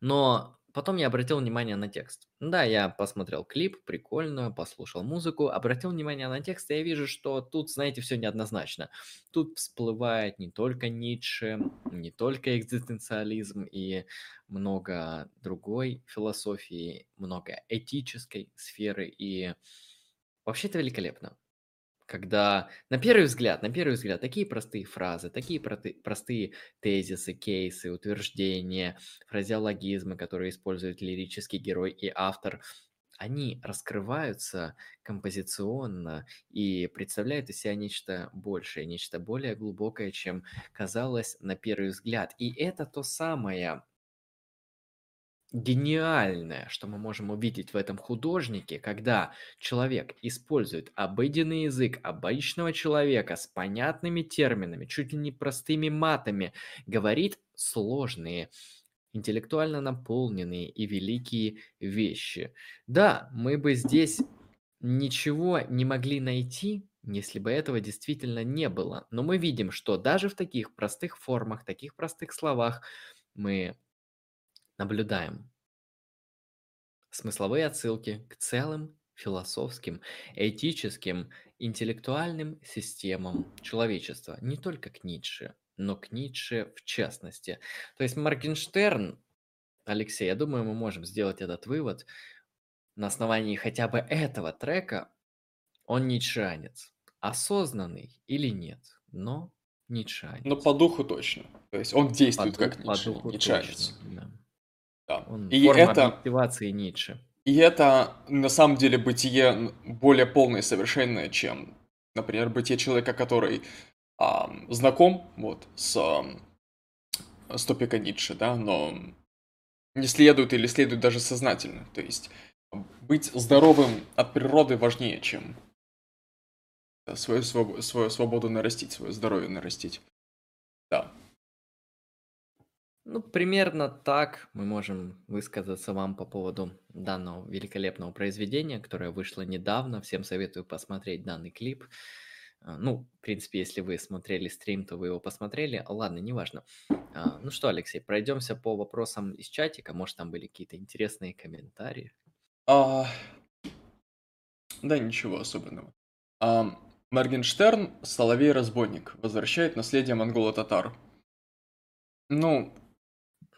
Но потом я обратил внимание на текст. Да, я посмотрел клип, прикольно, послушал музыку, обратил внимание на текст, и я вижу, что тут, знаете, все неоднозначно. Тут всплывает не только Ницше, не только экзистенциализм и много другой философии, много этической сферы и Вообще это великолепно. Когда на первый взгляд, на первый взгляд, такие простые фразы, такие простые тезисы, кейсы, утверждения, фразеологизмы, которые использует лирический герой и автор, они раскрываются композиционно и представляют из себя нечто большее, нечто более глубокое, чем казалось на первый взгляд. И это то самое гениальное, что мы можем увидеть в этом художнике, когда человек использует обыденный язык обычного человека с понятными терминами, чуть ли не простыми матами, говорит сложные, интеллектуально наполненные и великие вещи. Да, мы бы здесь ничего не могли найти, если бы этого действительно не было. Но мы видим, что даже в таких простых формах, таких простых словах мы наблюдаем смысловые отсылки к целым философским, этическим, интеллектуальным системам человечества, не только к Ницше, но к Ницше в частности. То есть Моргенштерн, Алексей, я думаю, мы можем сделать этот вывод на основании хотя бы этого трека, он ницшеанец. Осознанный или нет, но ницшеанец. Но по духу точно. То есть он действует по как Ницше, по ницшеанец. Точно, да. Да. Он и форма это... объективации Ницше. И это, на самом деле, бытие более полное и совершенное, чем, например, бытие человека, который а, знаком вот, с, с топика Ницше, да, но не следует или следует даже сознательно. То есть быть здоровым от природы важнее, чем свою, свободу, свою свободу нарастить, свое здоровье нарастить. Ну, примерно так мы можем высказаться вам по поводу данного великолепного произведения, которое вышло недавно. Всем советую посмотреть данный клип. А, ну, в принципе, если вы смотрели стрим, то вы его посмотрели. Ладно, неважно. А, ну что, Алексей, пройдемся по вопросам из чатика. Может, там были какие-то интересные комментарии? А... Да, ничего особенного. А, Моргенштерн, Соловей-разбойник, возвращает наследие монголо-татар. Ну,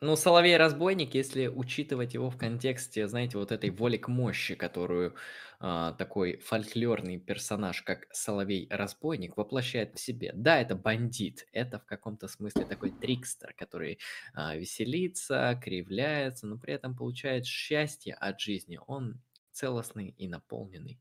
ну, Соловей-разбойник, если учитывать его в контексте, знаете, вот этой воли к мощи, которую а, такой фольклорный персонаж, как Соловей-разбойник, воплощает в себе. Да, это бандит, это в каком-то смысле такой трикстер, который а, веселится, кривляется, но при этом получает счастье от жизни. Он целостный и наполненный.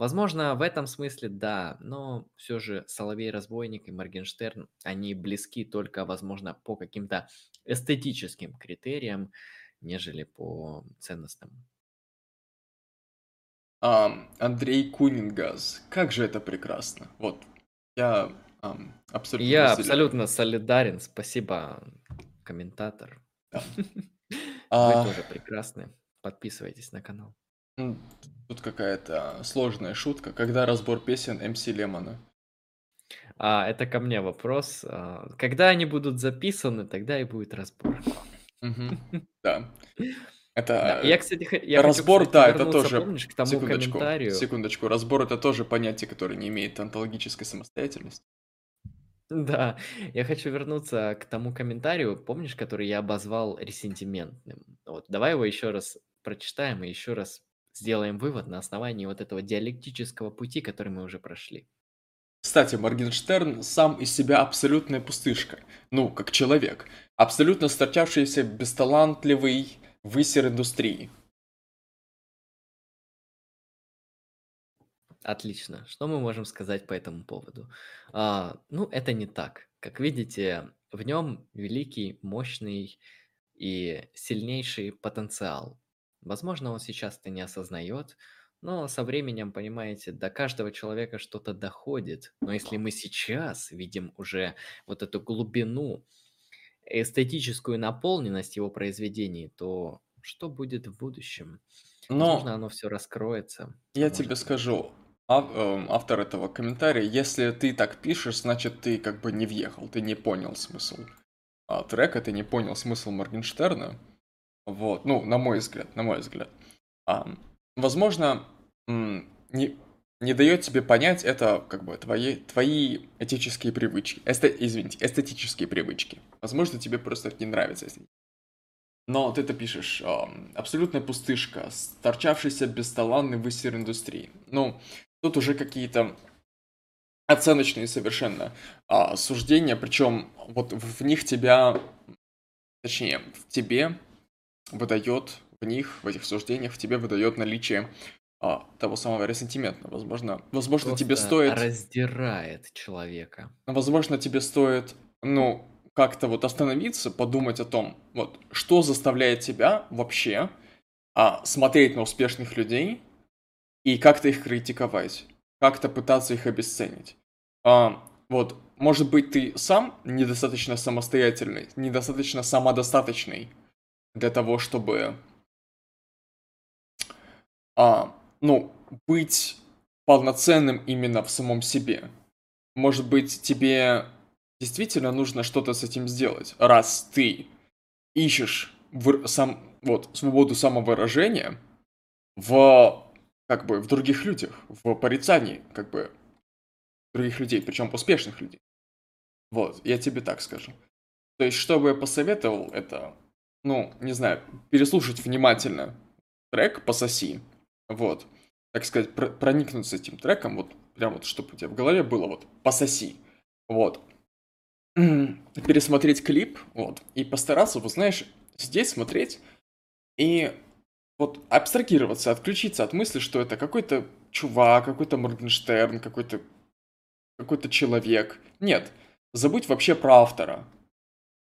Возможно, в этом смысле да, но все же Соловей-разбойник и Моргенштерн, они близки только, возможно, по каким-то эстетическим критериям, нежели по ценностным. А, Андрей Кунингаз, как же это прекрасно. Вот, я um, абсолютно... Я разделяю. абсолютно солидарен, спасибо, комментатор. Да. Вы а... тоже прекрасны. Подписывайтесь на канал. Тут какая-то сложная шутка. Когда разбор песен МС Лемона? А, это ко мне вопрос. А, когда они будут записаны, тогда и будет разбор. Да. Это я, кстати, я разбор, хочу, кстати, да, это тоже. Помнишь, к тому секундочку, комментарию. секундочку. Разбор это тоже понятие, которое не имеет онтологической самостоятельности. Да, я хочу вернуться к тому комментарию, помнишь, который я обозвал ресентиментным? Вот, давай его еще раз прочитаем и еще раз сделаем вывод на основании вот этого диалектического пути, который мы уже прошли. Кстати, Моргенштерн сам из себя абсолютная пустышка. Ну, как человек. Абсолютно стартявшийся бесталантливый высер индустрии. Отлично. Что мы можем сказать по этому поводу? А, ну, это не так. Как видите, в нем великий, мощный и сильнейший потенциал. Возможно, он сейчас это не осознает, но со временем, понимаете, до каждого человека что-то доходит. Но если мы сейчас видим уже вот эту глубину, эстетическую наполненность его произведений, то что будет в будущем? Возможно, Но оно все раскроется, а я тебе может быть. скажу, эм, автор этого комментария, если ты так пишешь, значит ты как бы не въехал, ты не понял смысл а, трека, ты не понял смысл Моргенштерна. Вот, ну, на мой взгляд, на мой взгляд. А, возможно, не, не дает тебе понять это как бы твои, твои этические привычки. Эсте- извините, эстетические привычки. Возможно, тебе просто не нравится. Если... Но ты это пишешь, ам, абсолютная пустышка, торчавшийся бесталанный высер индустрии. Ну, тут уже какие-то оценочные совершенно а, суждения, причем вот в них тебя, точнее, в тебе выдает, в них, в этих суждениях, в тебе выдает наличие а, того самого ресентимента. Возможно, возможно, тебе Просто стоит, раздирает человека. возможно, тебе стоит, ну, как-то вот остановиться, подумать о том, вот, что заставляет тебя вообще а, смотреть на успешных людей и как-то их критиковать, как-то пытаться их обесценить. А, вот, может быть, ты сам недостаточно самостоятельный, недостаточно самодостаточный для того, чтобы а, ну, быть полноценным именно в самом себе. Может быть, тебе действительно нужно что-то с этим сделать, раз ты ищешь выр- сам, вот, свободу самовыражения в, как бы, в других людях, в порицании, как бы, других людей, причем успешных людей. Вот, я тебе так скажу. То есть, что бы я посоветовал, это, ну, не знаю, переслушать внимательно трек «Пососи», вот, так сказать, про- проникнуться этим треком, вот, прям вот, чтобы у тебя в голове было вот «Пососи», вот, пересмотреть клип, вот, и постараться, вот, знаешь, сидеть, смотреть и вот абстрагироваться, отключиться от мысли, что это какой-то чувак, какой-то Моргенштерн, какой-то какой-то человек. Нет, забудь вообще про автора.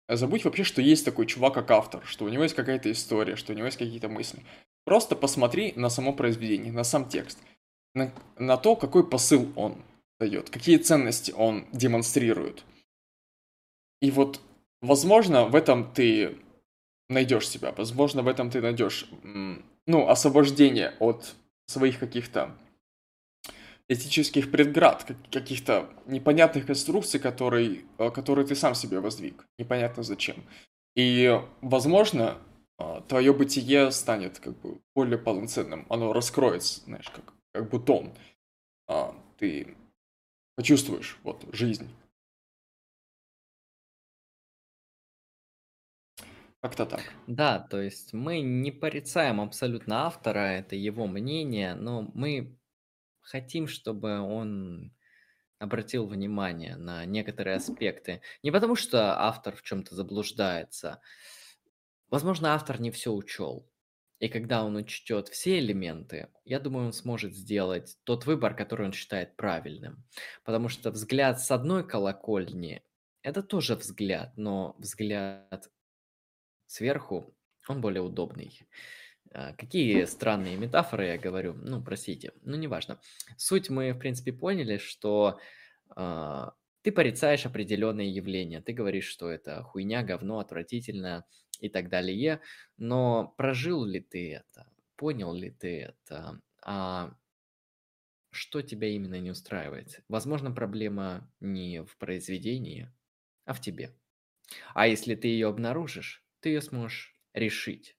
Забудь вообще, что есть такой чувак, как автор, что у него есть какая-то история, что у него есть какие-то мысли. Просто посмотри на само произведение, на сам текст, на, на то, какой посыл он дает, какие ценности он демонстрирует. И вот, возможно, в этом ты найдешь себя, возможно, в этом ты найдешь, ну, освобождение от своих каких-то этических предград, как- каких-то непонятных конструкций, которые, э, которые ты сам себе воздвиг, непонятно зачем. И, возможно, твое бытие станет как бы более полноценным, оно раскроется, знаешь, как, как бутон. А, Ты почувствуешь вот жизнь. Как-то так. Да, то есть мы не порицаем абсолютно автора, это его мнение, но мы хотим, чтобы он обратил внимание на некоторые аспекты. Не потому, что автор в чем-то заблуждается. Возможно, автор не все учел. И когда он учтет все элементы, я думаю, он сможет сделать тот выбор, который он считает правильным. Потому что взгляд с одной колокольни– это тоже взгляд, но взгляд сверху, он более удобный. А, Какие странные метафоры я говорю, ну, простите, ну, неважно. Суть мы, в принципе, поняли, что а, ты порицаешь определенные явления, ты говоришь, что это хуйня, говно, отвратительно и так далее, но прожил ли ты это, понял ли ты это, а что тебя именно не устраивает? Возможно, проблема не в произведении, а в тебе. А если ты ее обнаружишь, ты ее сможешь решить.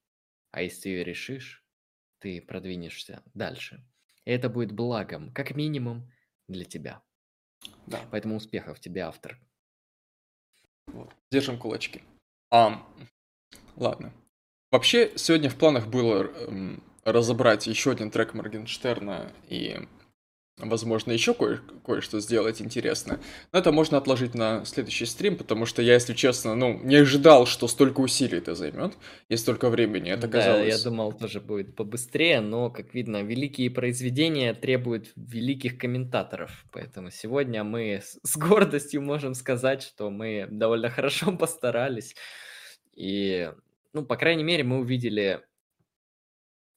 А если ты ее решишь, ты продвинешься дальше. И это будет благом, как минимум, для тебя. Да. Поэтому успехов тебе, автор. Держим кулачки. А, ладно. Вообще, сегодня в планах было эм, разобрать еще один трек Моргенштерна и возможно, еще кое- кое-что сделать интересно. Но это можно отложить на следующий стрим, потому что я, если честно, ну, не ожидал, что столько усилий это займет, и столько времени. Это Да, казалось... я думал, тоже будет побыстрее, но, как видно, великие произведения требуют великих комментаторов. Поэтому сегодня мы с гордостью можем сказать, что мы довольно хорошо постарались. И, ну, по крайней мере, мы увидели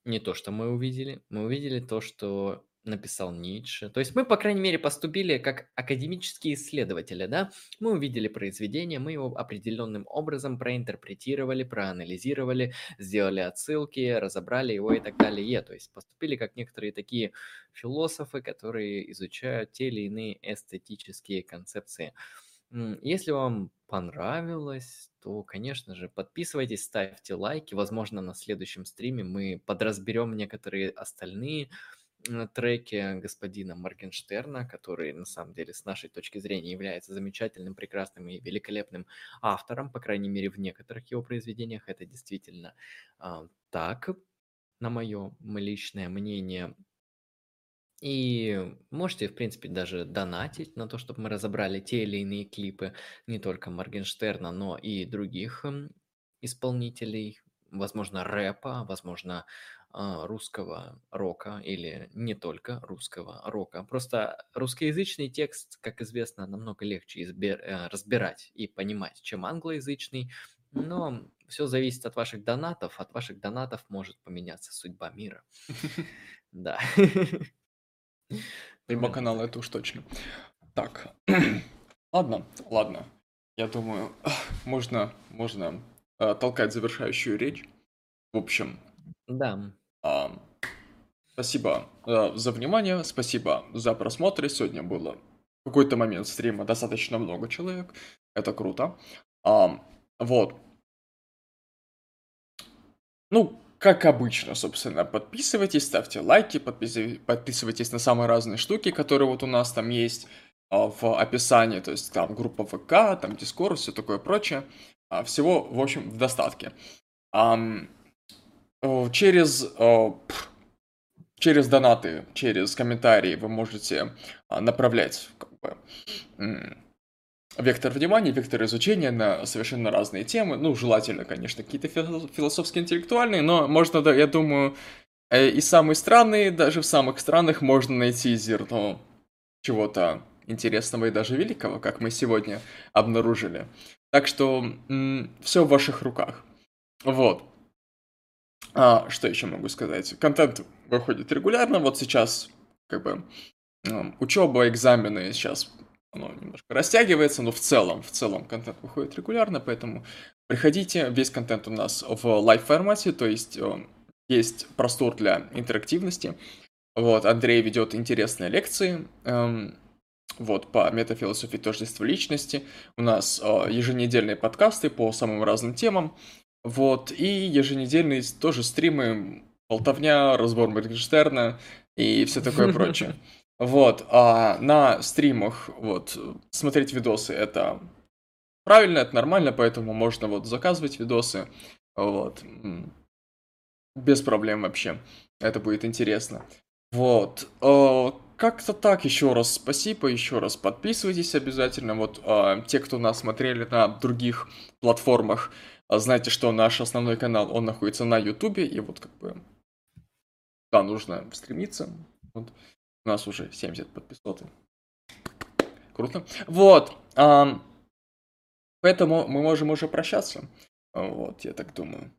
не то, что мы увидели, мы увидели то, что написал Ницше. То есть мы, по крайней мере, поступили как академические исследователи, да? Мы увидели произведение, мы его определенным образом проинтерпретировали, проанализировали, сделали отсылки, разобрали его и так далее. То есть поступили как некоторые такие философы, которые изучают те или иные эстетические концепции. Если вам понравилось, то, конечно же, подписывайтесь, ставьте лайки. Возможно, на следующем стриме мы подразберем некоторые остальные м, треки господина Моргенштерна, который, на самом деле, с нашей точки зрения, является замечательным, прекрасным и великолепным автором. По крайней мере, в некоторых его произведениях это действительно а, так, на мое личное мнение. И можете, в принципе, даже донатить на то, чтобы мы разобрали те или иные клипы не только Моргенштерна, но и других исполнителей, возможно, рэпа, возможно, а, русского рока или не только русского рока. Просто русскоязычный текст, как известно, намного легче избе- э, разбирать и понимать, чем англоязычный. Но все зависит от ваших донатов. От ваших донатов может поменяться судьба мира. Да. Канала так. это уж точно. Так, ладно, ладно. Я думаю, можно, можно э, толкать завершающую речь. В общем, Да. а, спасибо э, за внимание, спасибо за просмотр. Сегодня было в какой-то момент стрима достаточно много человек. Это круто. А, вот. Ну, как обычно, собственно, подписывайтесь, ставьте лайки, подписыв- подписывайтесь на самые разные штуки, которые вот у нас там есть а, в описании, то есть там группа ВК, там Дискорд, все такое прочее. А, Всего, в общем, в достатке. Э, Через, э, через донаты, через комментарии вы можете а, направлять как бы, вектор внимания, вектор изучения на совершенно разные темы. Ну, желательно, конечно, какие-то фило- философские, интеллектуальные, но можно, да, я думаю, э, и самые странные, даже в самых странных можно найти зерно чего-то интересного и даже великого, как мы сегодня обнаружили. Так что все в ваших руках. Вот. А, что еще могу сказать? Контент выходит регулярно. Вот сейчас, как бы, учеба, экзамены сейчас оно немножко растягивается, но в целом, в целом контент выходит регулярно, поэтому приходите. Весь контент у нас в лайв-формате, то есть э, есть простор для интерактивности. Вот, Андрей ведет интересные лекции. эм, вот, по метафилософии тождества личности. У нас э, еженедельные подкасты по самым разным темам. Вот, и еженедельные тоже стримы, болтовня, разбор Моргенштерна и все такое прочее. Вот, а на стримах, вот, смотреть видосы это правильно, это нормально, поэтому можно вот заказывать видосы, вот, без проблем вообще, это будет интересно. Вот, э, как-то так, еще раз спасибо, еще раз подписывайтесь обязательно, вот, э, те, кто нас смотрели на других платформах, а, знаете, что наш основной канал, он находится на Ютубе, и вот как бы, да, нужно стремиться, вот, у нас уже 70 подписоты. Круто. Вот. ам, поэтому мы можем уже прощаться. Вот, я так думаю.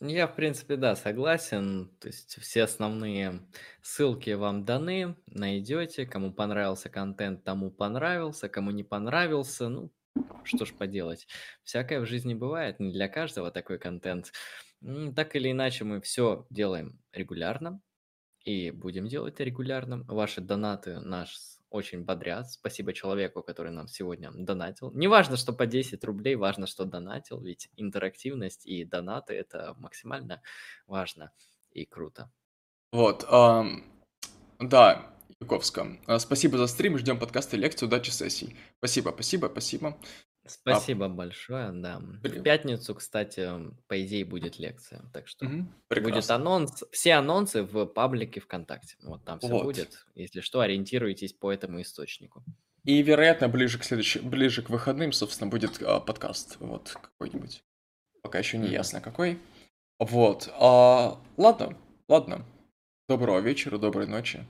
Я, в принципе, да, согласен. То есть все основные ссылки вам даны, найдете. Кому понравился контент, тому понравился. Кому не понравился, ну, что ж поделать. Всякое в жизни бывает, не для каждого такой контент. Так или иначе, мы все делаем регулярно и будем делать регулярно. Ваши донаты нас очень бодрят. Спасибо человеку, который нам сегодня донатил. Не важно, что по 10 рублей, важно, что донатил, ведь интерактивность и донаты это максимально важно и круто. Вот, ам, да, Юковска. Спасибо за стрим, ждем подкаста и лекцию, удачи сессий. Спасибо, спасибо, спасибо. Спасибо большое, да. Блин. В пятницу, кстати, по идее, будет лекция. Так что Мгм, будет анонс, все анонсы в паблике ВКонтакте. Вот там все Вот. будет. Если что, ориентируйтесь по этому источнику. И, вероятно, ближе к следующей, ближе к выходным, собственно, будет а, подкаст. Вот какой-нибудь. Пока еще не ясно какой. Вот. А, ладно, ладно. Доброго вечера, доброй ночи.